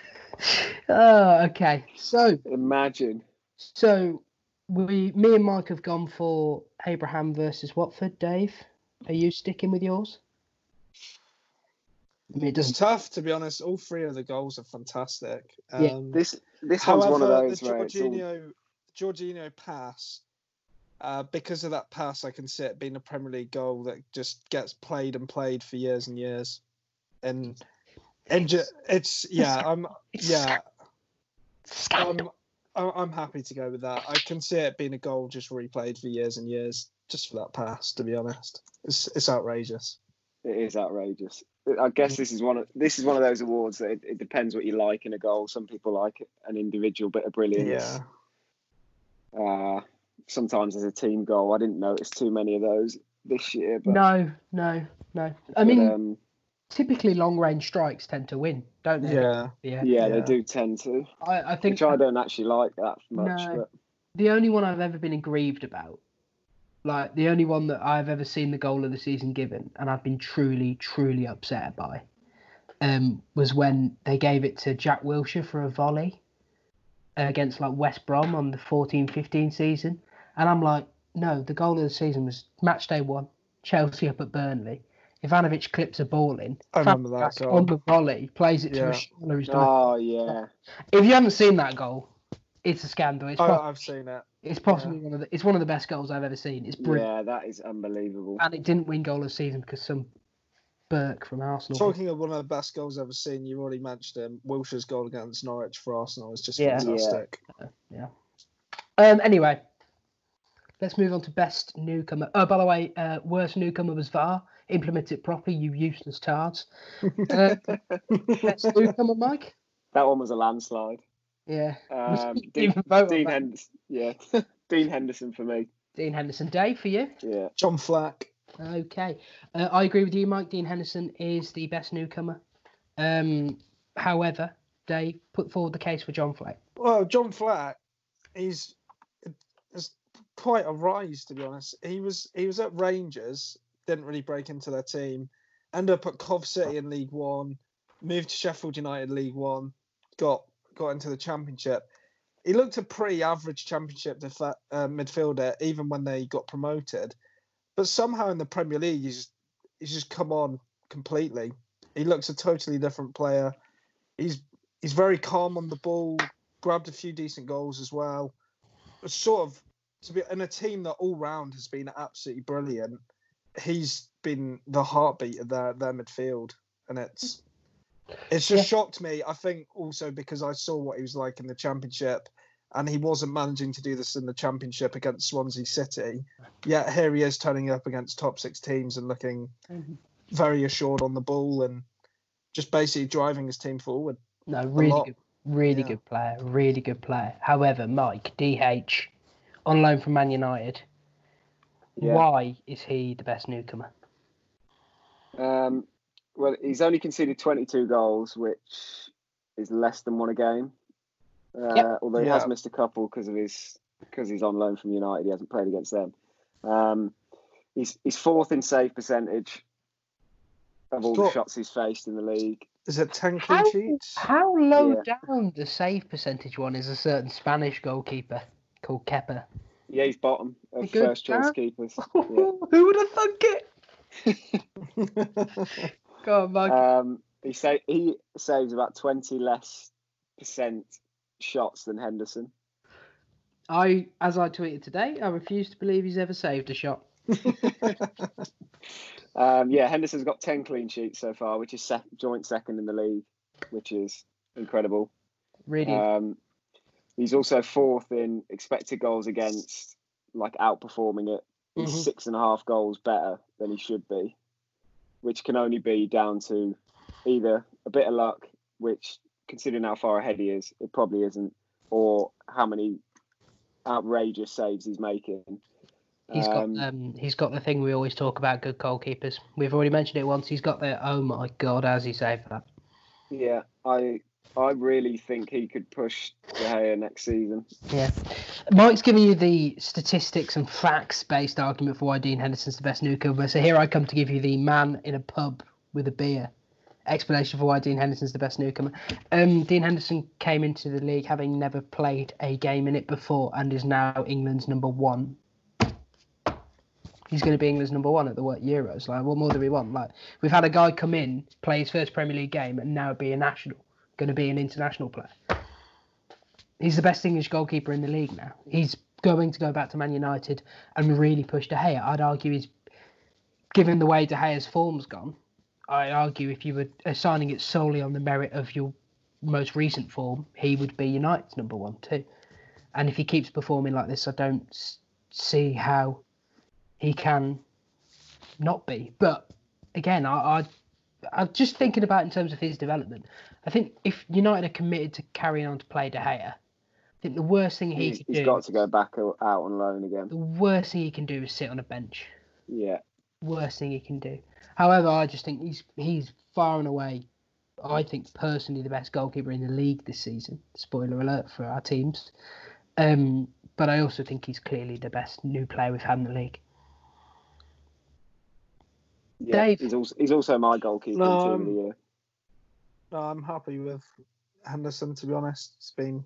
Speaker 1: Oh, okay. So,
Speaker 2: Imagine.
Speaker 1: so we, me and Mike have gone for Abraham versus Watford. Dave, are you sticking with yours? I mean, it doesn't.
Speaker 3: tough to be honest. All three of the goals are fantastic.
Speaker 1: Yeah,
Speaker 3: Um,
Speaker 2: This this
Speaker 3: However,
Speaker 2: one's one of those
Speaker 3: the
Speaker 2: where it's all,
Speaker 3: Jorginho, Jorginho pass, uh, because of that pass, I can see it being a Premier League goal that just gets played and played for years and years. And and ju- it's yeah, I'm yeah, I'm. I'm I'm happy to go with that. I can see it being a goal just replayed for years and years, just for that pass. To be honest, it's it's outrageous.
Speaker 2: it is outrageous. I guess this is one of this is one of those awards that it, it depends what you like in a goal. Some people like an individual bit of brilliance.
Speaker 3: Yeah,
Speaker 2: Uh, sometimes as a team goal, I didn't notice too many of those this year. But,
Speaker 1: No, no, no. I
Speaker 2: but,
Speaker 1: mean,
Speaker 2: um,
Speaker 1: typically long range strikes tend to win, don't they?
Speaker 3: yeah.
Speaker 1: Yeah.
Speaker 2: yeah, they do tend to.
Speaker 1: I, I think
Speaker 2: Which I don't actually like that much.
Speaker 1: No.
Speaker 2: But
Speaker 1: the only one I've ever been aggrieved about, like the only one that I've ever seen the goal of the season given, and I've been truly, truly upset by, um, was when they gave it to Jack Wilshere for a volley against like West Brom on the 14-15 season, and I'm like, no, the goal of the season was match day one, Chelsea up at Burnley. Ivanovic clips a ball in.
Speaker 3: I remember that
Speaker 1: Fabregas
Speaker 3: goal.
Speaker 1: on the volley, plays it to
Speaker 3: Yeah.
Speaker 1: Rashana, who's
Speaker 2: oh ah, yeah,
Speaker 1: If you haven't seen that goal, it's a scandal. It's
Speaker 3: I,
Speaker 1: prob-
Speaker 3: I've seen it.
Speaker 1: it's possibly one of the it's one of the best goals I've ever seen. It's brilliant,
Speaker 2: yeah, that is unbelievable.
Speaker 1: and it didn't win goal of the season because some Burke from Arsenal.
Speaker 3: Talking of one of the best goals I've ever seen, you already mentioned him. Wilshere's goal against Norwich for Arsenal is just
Speaker 1: Yeah.
Speaker 3: fantastic.
Speaker 1: Um. Anyway, let's move on to best newcomer. Oh, by the way, uh, worst newcomer was VAR. Implement it properly, you useless tards. Uh, best newcomer, Mike.
Speaker 2: That one was a landslide.
Speaker 1: Yeah.
Speaker 2: Um, Dean,
Speaker 1: even vote
Speaker 2: Dean. Henderson, yeah, Dean Henderson for me.
Speaker 1: Dean Henderson. Dave for you.
Speaker 2: Yeah,
Speaker 3: John Fleck.
Speaker 1: Okay, uh, I agree with you, Mike. Dean Henderson is the best newcomer. Um, however, Dave put forward the case for John Fleck.
Speaker 3: Well, John Fleck, is it's quite a rise to be honest. He was he was at Rangers, didn't really break into their team, ended up at Cov City in League One, moved to Sheffield United League One, got got into the Championship. He looked a pretty average Championship def- uh, midfielder even when they got promoted, but somehow in the Premier League he's he's just come on completely. He looks a totally different player. He's he's very calm on the ball, grabbed a few decent goals as well. It's sort of to be in a team that all round has been absolutely brilliant. He's been the heartbeat of their their midfield, and it's it's just
Speaker 1: Yeah.
Speaker 3: shocked me. I think also because I saw what he was like in the championship, and he wasn't managing to do this in the championship against Swansea City. Yet here he is turning up against top six teams and looking very assured on the ball and just basically driving his team forward.
Speaker 1: No, really good, really
Speaker 3: Yeah.
Speaker 1: good player, really good player. However, Mike DH on loan from Man United.
Speaker 2: Yeah.
Speaker 1: Why is he the best newcomer?
Speaker 2: Um, well, he's only conceded 22 goals, which is less than one a game. Uh,
Speaker 1: Yep.
Speaker 2: Although he has missed a couple because of his because he's on loan from United, he hasn't played against them. Um, he's he's fourth in save percentage of all the shots he's faced in the league.
Speaker 3: Is it 10 clean
Speaker 1: How,
Speaker 3: sheets?
Speaker 1: how low
Speaker 2: Yeah.
Speaker 1: down the save percentage one is a certain Spanish goalkeeper called Kepa?
Speaker 2: Yeah, he's bottom of
Speaker 1: good
Speaker 2: first choice
Speaker 1: shout.
Speaker 2: keepers.
Speaker 1: Who would have thunk it? Go on, Mike.
Speaker 2: Um, he say he saves about 20 less percent shots than Henderson.
Speaker 1: I, as I tweeted today, I refuse to believe he's ever saved a shot.
Speaker 2: Um, yeah, Henderson's got 10 clean sheets so far, which is sec- joint second in the league, which is incredible.
Speaker 1: Really,
Speaker 2: Um, he's also fourth in expected goals against, like outperforming it. He's
Speaker 1: Mhm.
Speaker 2: six and a half goals better than he should be, which can only be down to either a bit of luck, which considering how far ahead he is, it probably isn't, or how many outrageous saves he's making.
Speaker 1: he's
Speaker 2: Um,
Speaker 1: got um, he's got the thing we always talk about. Good goalkeepers. We've already mentioned it once. He's got the oh my god, has he saved that?
Speaker 2: Yeah, I I really think he could push De Gea next season.
Speaker 1: Yeah. Mike's giving you the statistics and facts based argument for why Dean Henderson's the best newcomer. So here I come to give you the man in a pub with a beer explanation for why Dean Henderson's the best newcomer. Um, Dean Henderson came into the league having never played a game in it before and is now England's number one. He's going to be England's number one at the what Euros. Like, what more do we want? Like, we've had a guy come in, play his first Premier League game, and now be a national, going to be an international player. He's the best English goalkeeper in the league now. He's going to go back to Man United and really push De Gea. I'd argue he's, given the way De Gea's form's gone, I'd argue if you were assigning it solely on the merit of your most recent form, he would be United's number one too. And if he keeps performing like this, I don't see how he can not be. But again, I, I I'm just thinking about in terms of his development. I think if United are committed to carrying on to play De Gea, I think the worst thing he
Speaker 2: He's,
Speaker 1: could
Speaker 2: he's
Speaker 1: do,
Speaker 2: got to go back out on loan again.
Speaker 1: the worst thing he can do is sit on a bench.
Speaker 2: Yeah,
Speaker 1: Worst thing he can do. However, I just think he's he's far and away, I think personally the best goalkeeper in the league this season. Spoiler alert for our teams. Um, but I also think he's clearly the best new player we've had in the league.
Speaker 2: yeah.
Speaker 1: Dave.
Speaker 2: He's also he's also my goalkeeper
Speaker 3: No,
Speaker 2: team of
Speaker 3: um,
Speaker 2: the year.
Speaker 3: No, I'm happy with Henderson. To be honest, it's been,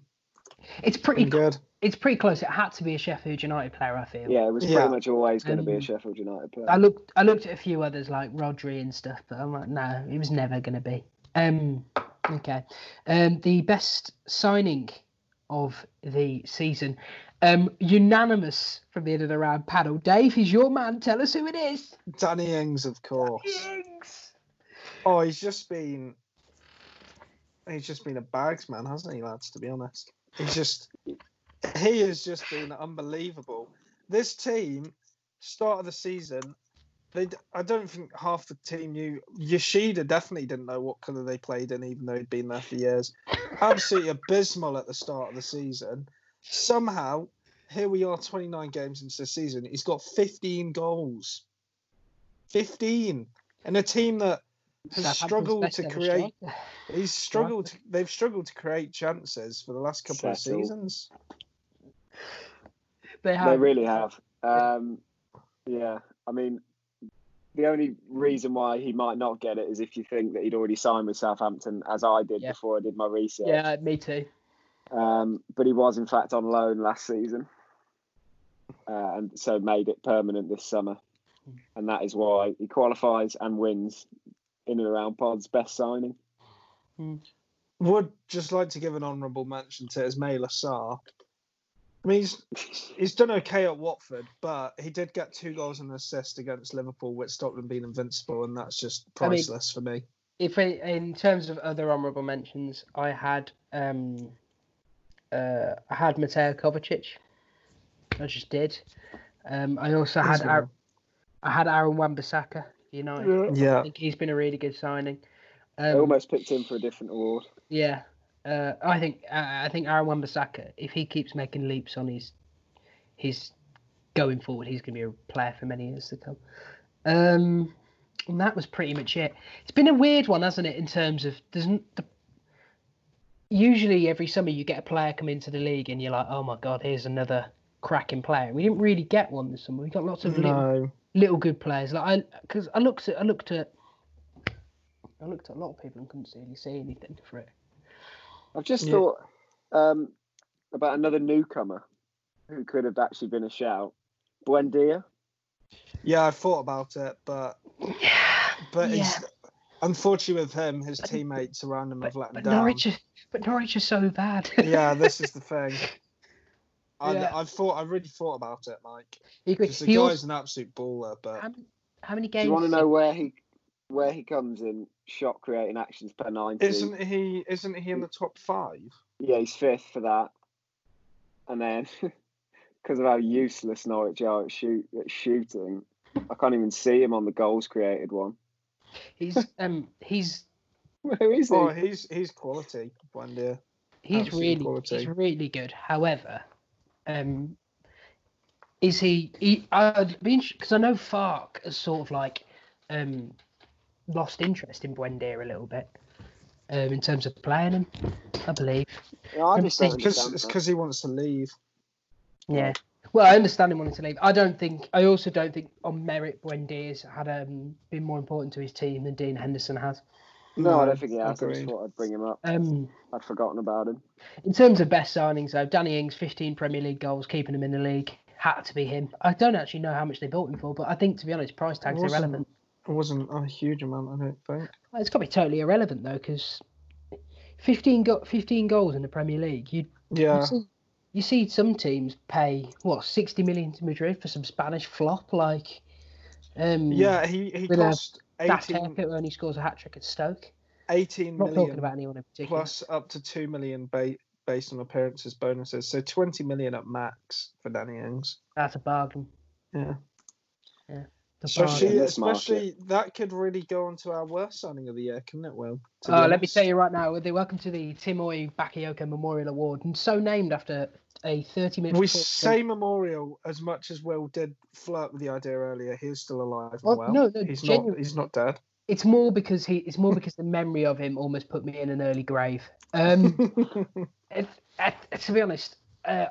Speaker 1: It's pretty
Speaker 3: been good.
Speaker 1: It's pretty close. It had to be a Sheffield United player, I feel.
Speaker 2: Yeah, it was
Speaker 3: Yeah.
Speaker 2: pretty much always going to be a
Speaker 1: Um,
Speaker 2: Sheffield United player.
Speaker 1: I looked I looked at a few others like Rodri and stuff, but I'm like, no, it was never gonna be. Um okay. Um the best signing of the season. Um unanimous from the end of the round panel. Dave, he's your man. Tell us who it is.
Speaker 3: Danny Ings, of course.
Speaker 1: Ings.
Speaker 3: Oh, he's just been, he's just been a bags man, hasn't he, lads? To be honest, he's just, he has just been unbelievable. This team, start of the season, they, I don't think half the team knew. Yoshida definitely didn't know what colour they played in, even though he'd been there for years. Absolutely abysmal at the start of the season. Somehow, here we are, 29 games into the season. He's got 15 goals. 15 And a team that has
Speaker 1: Southampton's
Speaker 3: struggled to create. He's struggled. To, they've struggled to create chances for the last couple of seasons.
Speaker 1: They have
Speaker 2: They really have. Um, yeah, I mean, the only reason why he might not get it is if you think that he'd already signed with Southampton, as I did
Speaker 1: Yeah.
Speaker 2: before I did my research.
Speaker 1: Yeah, me too.
Speaker 2: Um, but he was in fact on loan last season, uh, and so made it permanent this summer, and that is why he qualifies and wins in and around Pod's best signing.
Speaker 3: Would just like to give an honourable mention to Ismaila Sarr. I mean, he's, he's done okay at Watford, but he did get two goals and an assist against Liverpool, with stopped them being invincible, and that's just
Speaker 1: I mean-
Speaker 3: priceless for me.
Speaker 1: if I, in terms of other honourable mentions, I had um, uh, I had Mateo Kovacic. I just did. Um, I also
Speaker 3: He's
Speaker 1: had
Speaker 3: good.
Speaker 1: Ar- I had Aaron Wan-Bissaka. United. I
Speaker 3: Yeah,
Speaker 1: think he's been a really good signing.
Speaker 2: I
Speaker 1: Um,
Speaker 2: almost picked him for a different award.
Speaker 1: yeah, uh, I think uh, I think Aaron Wan-Bissaka, if he keeps making leaps on his his going forward, he's going to be a player for many years to come. Um, and that was pretty much it. It's been a weird one, hasn't it? In terms of doesn't the usually every summer you get a player come into the league and you're like, oh my god, here's another cracking player. We didn't really get one this summer. We got lots of little, little good players. Like I, because I looked at I looked at I looked at a lot of people and couldn't really see anything for it.
Speaker 2: I've just
Speaker 3: Yeah.
Speaker 2: thought um, about another newcomer who could have actually been a shout. Buendia.
Speaker 3: Yeah, I thought about it, but yeah. but he's unfortunately with him, his teammates around him have let him
Speaker 1: But
Speaker 3: down.
Speaker 1: Norwich, are, but Norwich are so bad.
Speaker 3: yeah, this is the thing. I,
Speaker 1: Yeah.
Speaker 3: I've thought, I really thought about it, Mike.
Speaker 1: He, agree-
Speaker 3: Because the
Speaker 1: he
Speaker 3: guy's
Speaker 1: also,
Speaker 3: an absolute baller, but
Speaker 1: how, how many
Speaker 2: Do
Speaker 1: games?
Speaker 2: you want to know where he where he comes in shot creating actions per ninety?
Speaker 3: isn't he? Isn't he in the top five?
Speaker 2: Yeah, he's fifth for that. And then because of how useless Norwich are at, shoot, at shooting, I can't even see him on the goals created one.
Speaker 1: He's um he's
Speaker 2: Where is he?
Speaker 3: Oh, he's he's quality, Buendia.
Speaker 1: he's
Speaker 3: Absolute
Speaker 1: really
Speaker 3: quality.
Speaker 1: he's really good. However, um, is he? he I'd be because I know Farke is sort of like um lost interest in Buendia a little bit. Um, in terms of playing him, I believe.
Speaker 2: Yeah, I just
Speaker 3: Because
Speaker 2: understand
Speaker 3: it's because he wants to leave.
Speaker 1: Yeah. Well, I understand him wanting to leave. I don't think. I also don't think on merit Buendia's had um, been more important to his team than Dean Henderson has.
Speaker 2: No, I don't think he has. I just thought I'd bring him up.
Speaker 1: Um,
Speaker 2: I'd forgotten about him.
Speaker 1: in terms of best signings, though, Danny Ings, 15 Premier League goals, keeping him in the league, had to be him. I don't actually know how much they bought him for, but I think, to be honest, price tag's
Speaker 3: Wasn't-
Speaker 1: irrelevant.
Speaker 3: It wasn't a huge amount, I don't think.
Speaker 1: It's got to be totally irrelevant though, because 15 go- 15 goals in the Premier League. You
Speaker 3: Yeah,
Speaker 1: you see, you see some teams pay what 60 million to Madrid for some Spanish flop like. Um,
Speaker 3: yeah. He he cost
Speaker 1: that
Speaker 3: 18,
Speaker 1: haircut when he scores a hat trick at Stoke.
Speaker 3: 18
Speaker 1: not
Speaker 3: million
Speaker 1: talking about anyone in particular.
Speaker 3: plus up to two million ba- based on appearances bonuses. So twenty million at max for Danny Ings.
Speaker 1: That's a bargain.
Speaker 3: Yeah.
Speaker 1: The
Speaker 3: Especially,
Speaker 2: this
Speaker 3: especially that could really go on to our worst signing of the year, couldn't it? Will. to
Speaker 1: Uh, let me
Speaker 3: honest.
Speaker 1: tell you right now, they welcome to the Tiémoué Bakayoko Memorial Award, and so named after a 30 minute.
Speaker 3: We say memorial as much as Will did flirt with the idea earlier. He's still alive and
Speaker 1: Well,
Speaker 3: well.
Speaker 1: no, no,
Speaker 3: he's
Speaker 1: genu-
Speaker 3: not. He's not dead.
Speaker 1: It's more because he. It's more because the memory of him almost put me in an early grave. Um, it, to be honest, uh,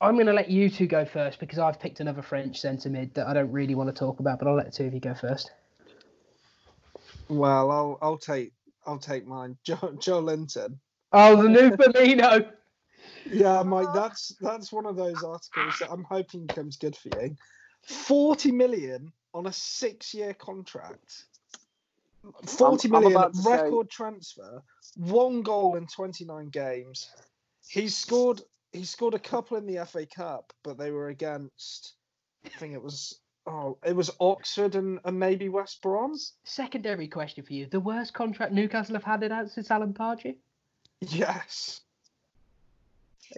Speaker 1: I'm going to let you two go first because I've picked another French centre mid that I don't really want to talk about, but I'll let the two of you go first.
Speaker 3: well, I'll I'll take I'll take mine. Joe, Joelinton.
Speaker 1: Oh, the new Firmino.
Speaker 3: Yeah, Mike, that's that's one of those articles that I'm hoping comes good for you. Forty million on a six-year contract. Forty
Speaker 2: I'm- I'm
Speaker 3: million
Speaker 2: about to say-
Speaker 3: record transfer, one goal in 29 games. He's scored. He scored a couple in the FA Cup, but they were against. I think it was. Oh, it was Oxford and, and maybe West Brom.
Speaker 1: Secondary question for you: the worst contract Newcastle have handed out since Alan Pardew.
Speaker 3: Yes.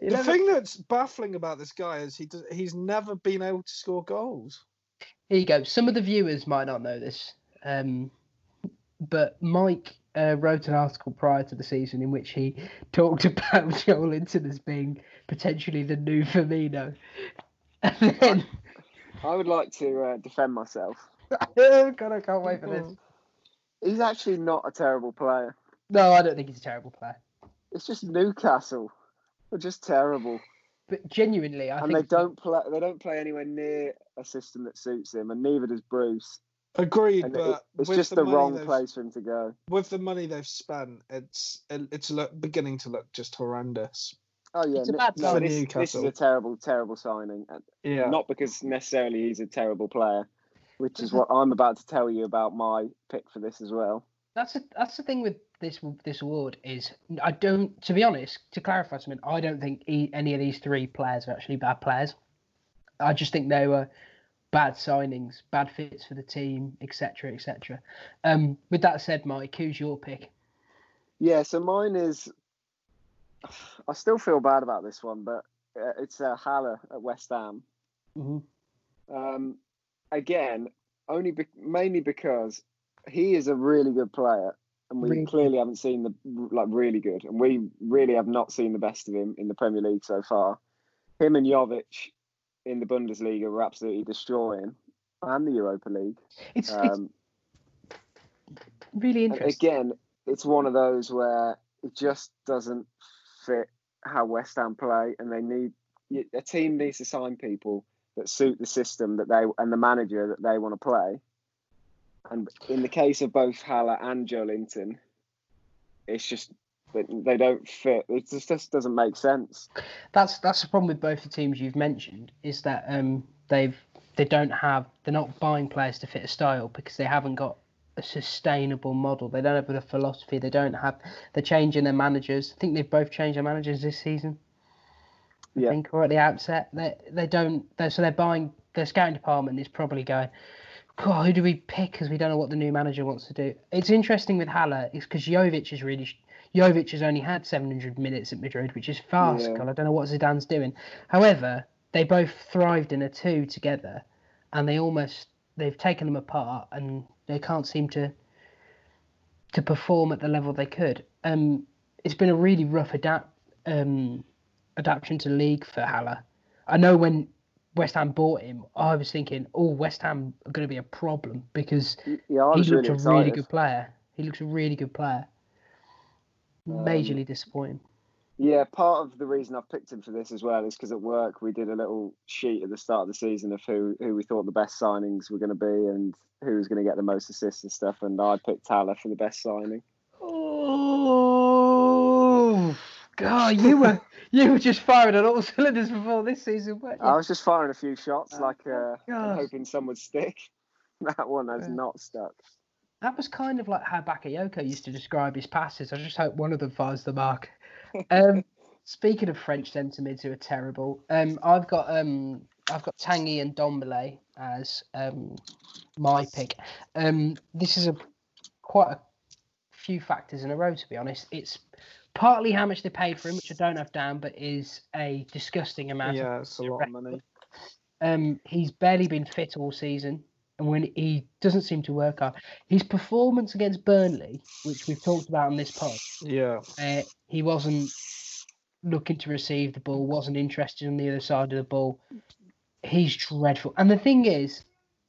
Speaker 1: You
Speaker 3: the
Speaker 1: never-
Speaker 3: thing that's baffling about this guy is he does, he's never been able to score goals.
Speaker 1: Here you go. Some of the viewers might not know this, um, but Mike uh, wrote an article prior to the season in which he talked about Joelinton as being potentially the new Firmino. And then,
Speaker 2: I would like to uh, defend myself.
Speaker 1: oh God, I can't wait for this.
Speaker 2: He's actually not a terrible player.
Speaker 1: No, I don't think he's a terrible player.
Speaker 2: It's just Newcastle. They're just terrible,
Speaker 1: But genuinely, I
Speaker 2: and
Speaker 1: think
Speaker 2: they don't play. They don't play anywhere near a system that suits him, and neither does Bruce.
Speaker 3: Agreed,
Speaker 2: And it,
Speaker 3: but
Speaker 2: it's just
Speaker 3: the,
Speaker 2: the wrong place for him to go.
Speaker 3: With the money they've spent, it's it's look, beginning to look just horrendous.
Speaker 2: Oh yeah,
Speaker 1: It's a bad
Speaker 2: no, this, this is a terrible, terrible signing.
Speaker 3: Yeah,
Speaker 2: Not because necessarily he's a terrible player, which is what I'm about to tell you about my pick for this as well.
Speaker 1: that's a, that's the thing with this this award is I don't to be honest to clarify something I don't think e- any of these three players are actually bad players. I just think they were bad signings, bad fits for the team, etc. etc. Um, with that said, Mike, who's your pick?
Speaker 2: Yeah, so mine is. I still feel bad about this one, but uh, it's uh, Haller at West Ham.
Speaker 1: Mhm.
Speaker 2: Um, again, only be- mainly because he is a really good player, and we
Speaker 1: Really
Speaker 2: clearly haven't seen the like really good, and we really have not seen the best of him in the Premier League so far. Him and Jovic in the Bundesliga were absolutely destroying, and the Europa League.
Speaker 1: It's, it's
Speaker 2: Um,
Speaker 1: really interesting.
Speaker 2: again, it's one of those where it just doesn't fit how West Ham play, and they need a team needs to sign people that suit the system that they and the manager that they want to play. And in the case of both Haller and Joelinton, it's just they don't fit. It just, just doesn't make sense.
Speaker 1: That's that's the problem with both the teams you've mentioned is that um they've they don't have they're not buying players to fit a style because they haven't got a sustainable model. They don't have a philosophy. They don't have they're changing their managers. I think they've both changed their managers this season. I
Speaker 2: Yeah.
Speaker 1: think, or at the outset. They they don't. They're, so they're buying. Their scouting department is probably going. God, who do we pick? Because we don't know what the new manager wants to do. It's interesting with Haller is because Jovic is really. Jovic has only had 700 minutes at Madrid, which is farcical.
Speaker 2: Yeah.
Speaker 1: I don't know what Zidane's doing. However, they both thrived in a two together, and they almost they've taken them apart, and they can't seem to to perform at the level they could. Um, it's been a really rough adapt um, adaptation to league for Haller. I know when West Ham bought him, I was thinking, oh, West Ham are going to be a problem because
Speaker 2: Yeah,
Speaker 1: he looked
Speaker 2: really
Speaker 1: a really good player. He looks a really good player.
Speaker 2: Um,
Speaker 1: Majorly disappointing.
Speaker 2: Yeah, part of the reason I've picked him for this as well is because at work we did a little sheet at the start of the season of who who we thought the best signings were going to be and who was going to get the most assists and stuff, and I picked Haller for the best signing.
Speaker 1: Oh God, you were you were just firing on all cylinders before this season, weren't you?
Speaker 2: I was just firing a few shots, like uh, hoping some would stick. That one has
Speaker 1: Yeah.
Speaker 2: not stuck.
Speaker 1: That was kind of like how Bakayoko used to describe his passes. I just hope one of them finds the mark. Um, speaking of French centre mids who are terrible, um, I've got um, I've got Tanguy Ndombele as um, my pick. Um, this is a quite a few factors in a row, to be honest. It's partly how much they paid for him, which I don't have down, but is a disgusting amount. of
Speaker 3: Yeah, it's a lot of money.
Speaker 1: um, he's barely been fit all season, and when he doesn't seem to work hard, his performance against Burnley, which we've talked about on this pod,
Speaker 3: Yeah.
Speaker 1: uh, he wasn't looking to receive the ball, wasn't interested on the other side of the ball. He's dreadful, and the thing is,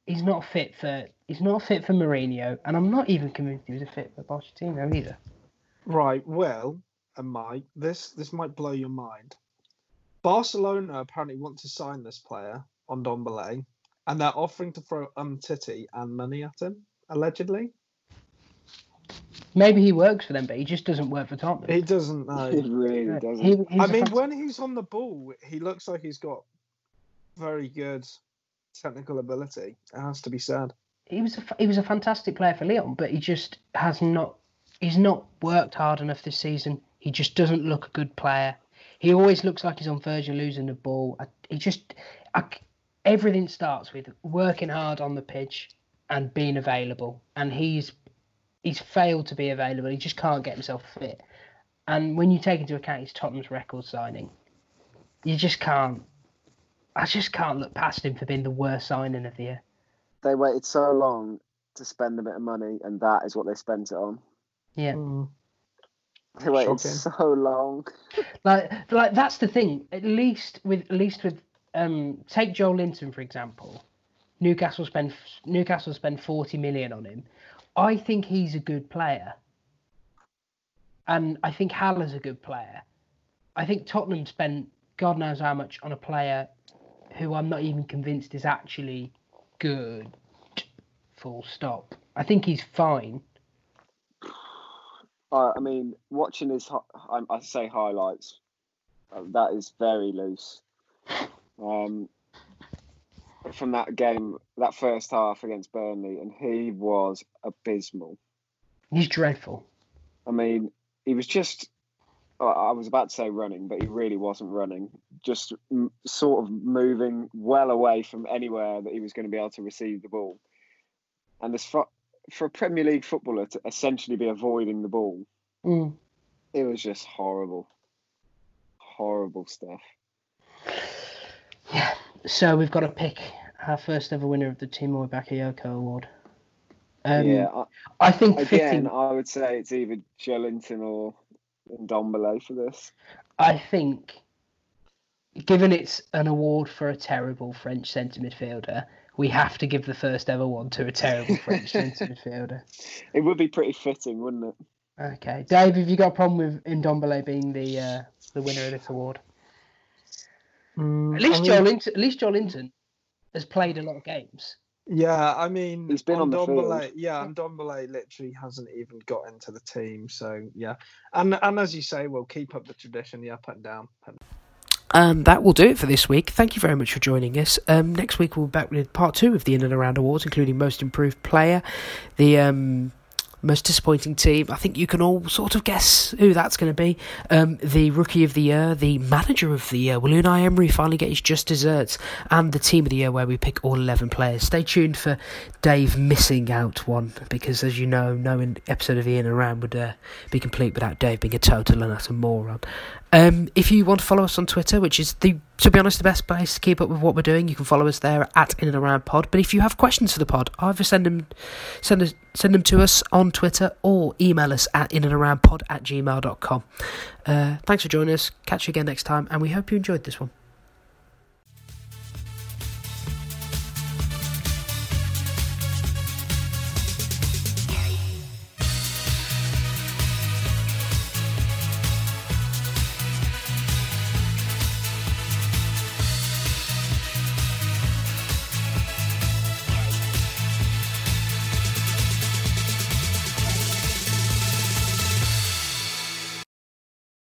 Speaker 1: he's not fit for he's not fit for Mourinho, and I'm not even convinced he was a fit for Pochettino either.
Speaker 3: Right. Well, and Mike, this this might blow your mind. Barcelona apparently want to sign this player Ndombele, and they're offering to throw Umtiti and money at him, allegedly.
Speaker 1: Maybe he works for them, but he just doesn't work for Tottenham.
Speaker 3: He doesn't know.
Speaker 2: It really doesn't.
Speaker 1: He- he's
Speaker 3: I
Speaker 1: a
Speaker 3: mean,
Speaker 1: fant-
Speaker 3: when he's on the ball, he looks like he's got very good technical ability. It has to be said.
Speaker 1: he was a, f- he was a fantastic player for Lyon, but he just has not he's not worked hard enough this season. He just doesn't look a good player. He always looks like he's on verge of losing the ball. I, he just I c everything starts with working hard on the pitch and being available, and he's he's failed to be available. He just can't get himself fit. And when you take into account his Tottenham's record signing, you just can't. I just can't look past him for being the worst signing of the year.
Speaker 2: They waited so long to spend a bit of money, and that is what they spent it on.
Speaker 1: Yeah.
Speaker 3: Mm.
Speaker 2: They waited
Speaker 3: Shocking.
Speaker 2: so long.
Speaker 1: like like that's the thing at least with at least with um take Joelinton for example. Newcastle spend Newcastle spend 40 million on him. I think he's a good player. And I think Haller's a good player. I think Tottenham spent God knows how much on a player who I'm not even convinced is actually good. Full stop. I think he's fine.
Speaker 2: Uh, I mean, watching his, I, I say highlights, uh, that is very loose. Um, from that game, that first half against Burnley, and he was abysmal.
Speaker 1: he's dreadful
Speaker 2: I mean, he was just, I- was about to say running, but he really wasn't running. Just m- sort of moving well away from anywhere that he was going to be able to receive the ball. And as for, for a Premier League footballer to essentially be avoiding the ball,
Speaker 1: Mm.
Speaker 2: it was just horrible. Horrible stuff.
Speaker 1: Yeah. So we've got to pick our first ever winner of the Tiémoué Bakayoko Award. Um,
Speaker 2: yeah, I,
Speaker 1: I think
Speaker 2: again,
Speaker 1: fitting.
Speaker 2: I would say it's either Joelinton or Ndombele for this.
Speaker 1: I think, given it's an award for a terrible French centre midfielder, we have to give the first ever one to a terrible French centre midfielder.
Speaker 2: It would be pretty fitting, wouldn't it?
Speaker 1: Okay, Dave, have you got a problem with Ndombele being the uh, the winner of this award?
Speaker 3: Mm,
Speaker 1: At least
Speaker 3: I mean-
Speaker 1: Joelinton, at least Joelinton has played a lot of games.
Speaker 3: Yeah, I mean,
Speaker 2: He's been on the
Speaker 3: Ndombele-
Speaker 2: field.
Speaker 3: Yeah, and Dombele literally hasn't even got into the team. So yeah, and and as you say, we'll keep up the tradition, the up and down.
Speaker 4: And that will do it for this week. Thank you very much for joining us. Um, next week we'll be back with part two of the In and Around Awards, including Most Improved Player, the um,
Speaker 1: most disappointing team. I think you can all sort of guess who that's going to be. Um, the rookie of the year, the manager of the year. Will Unai Emery finally get his just desserts? And the team of the year, where we pick all 11 players. Stay tuned for Dave missing out one, because as you know, no episode of Ian Around would uh, be complete without Dave being a total and utter moron. Um, if you want to follow us on Twitter, which is the to be honest the best place to keep up with what we're doing, you can follow us there at In and Around Pod. But if you have questions for the pod, either send them send us, send them to us on Twitter or email us at in and around pod at gmail.com. Uh, thanks for joining us. Catch you again next time, and we hope you enjoyed this one.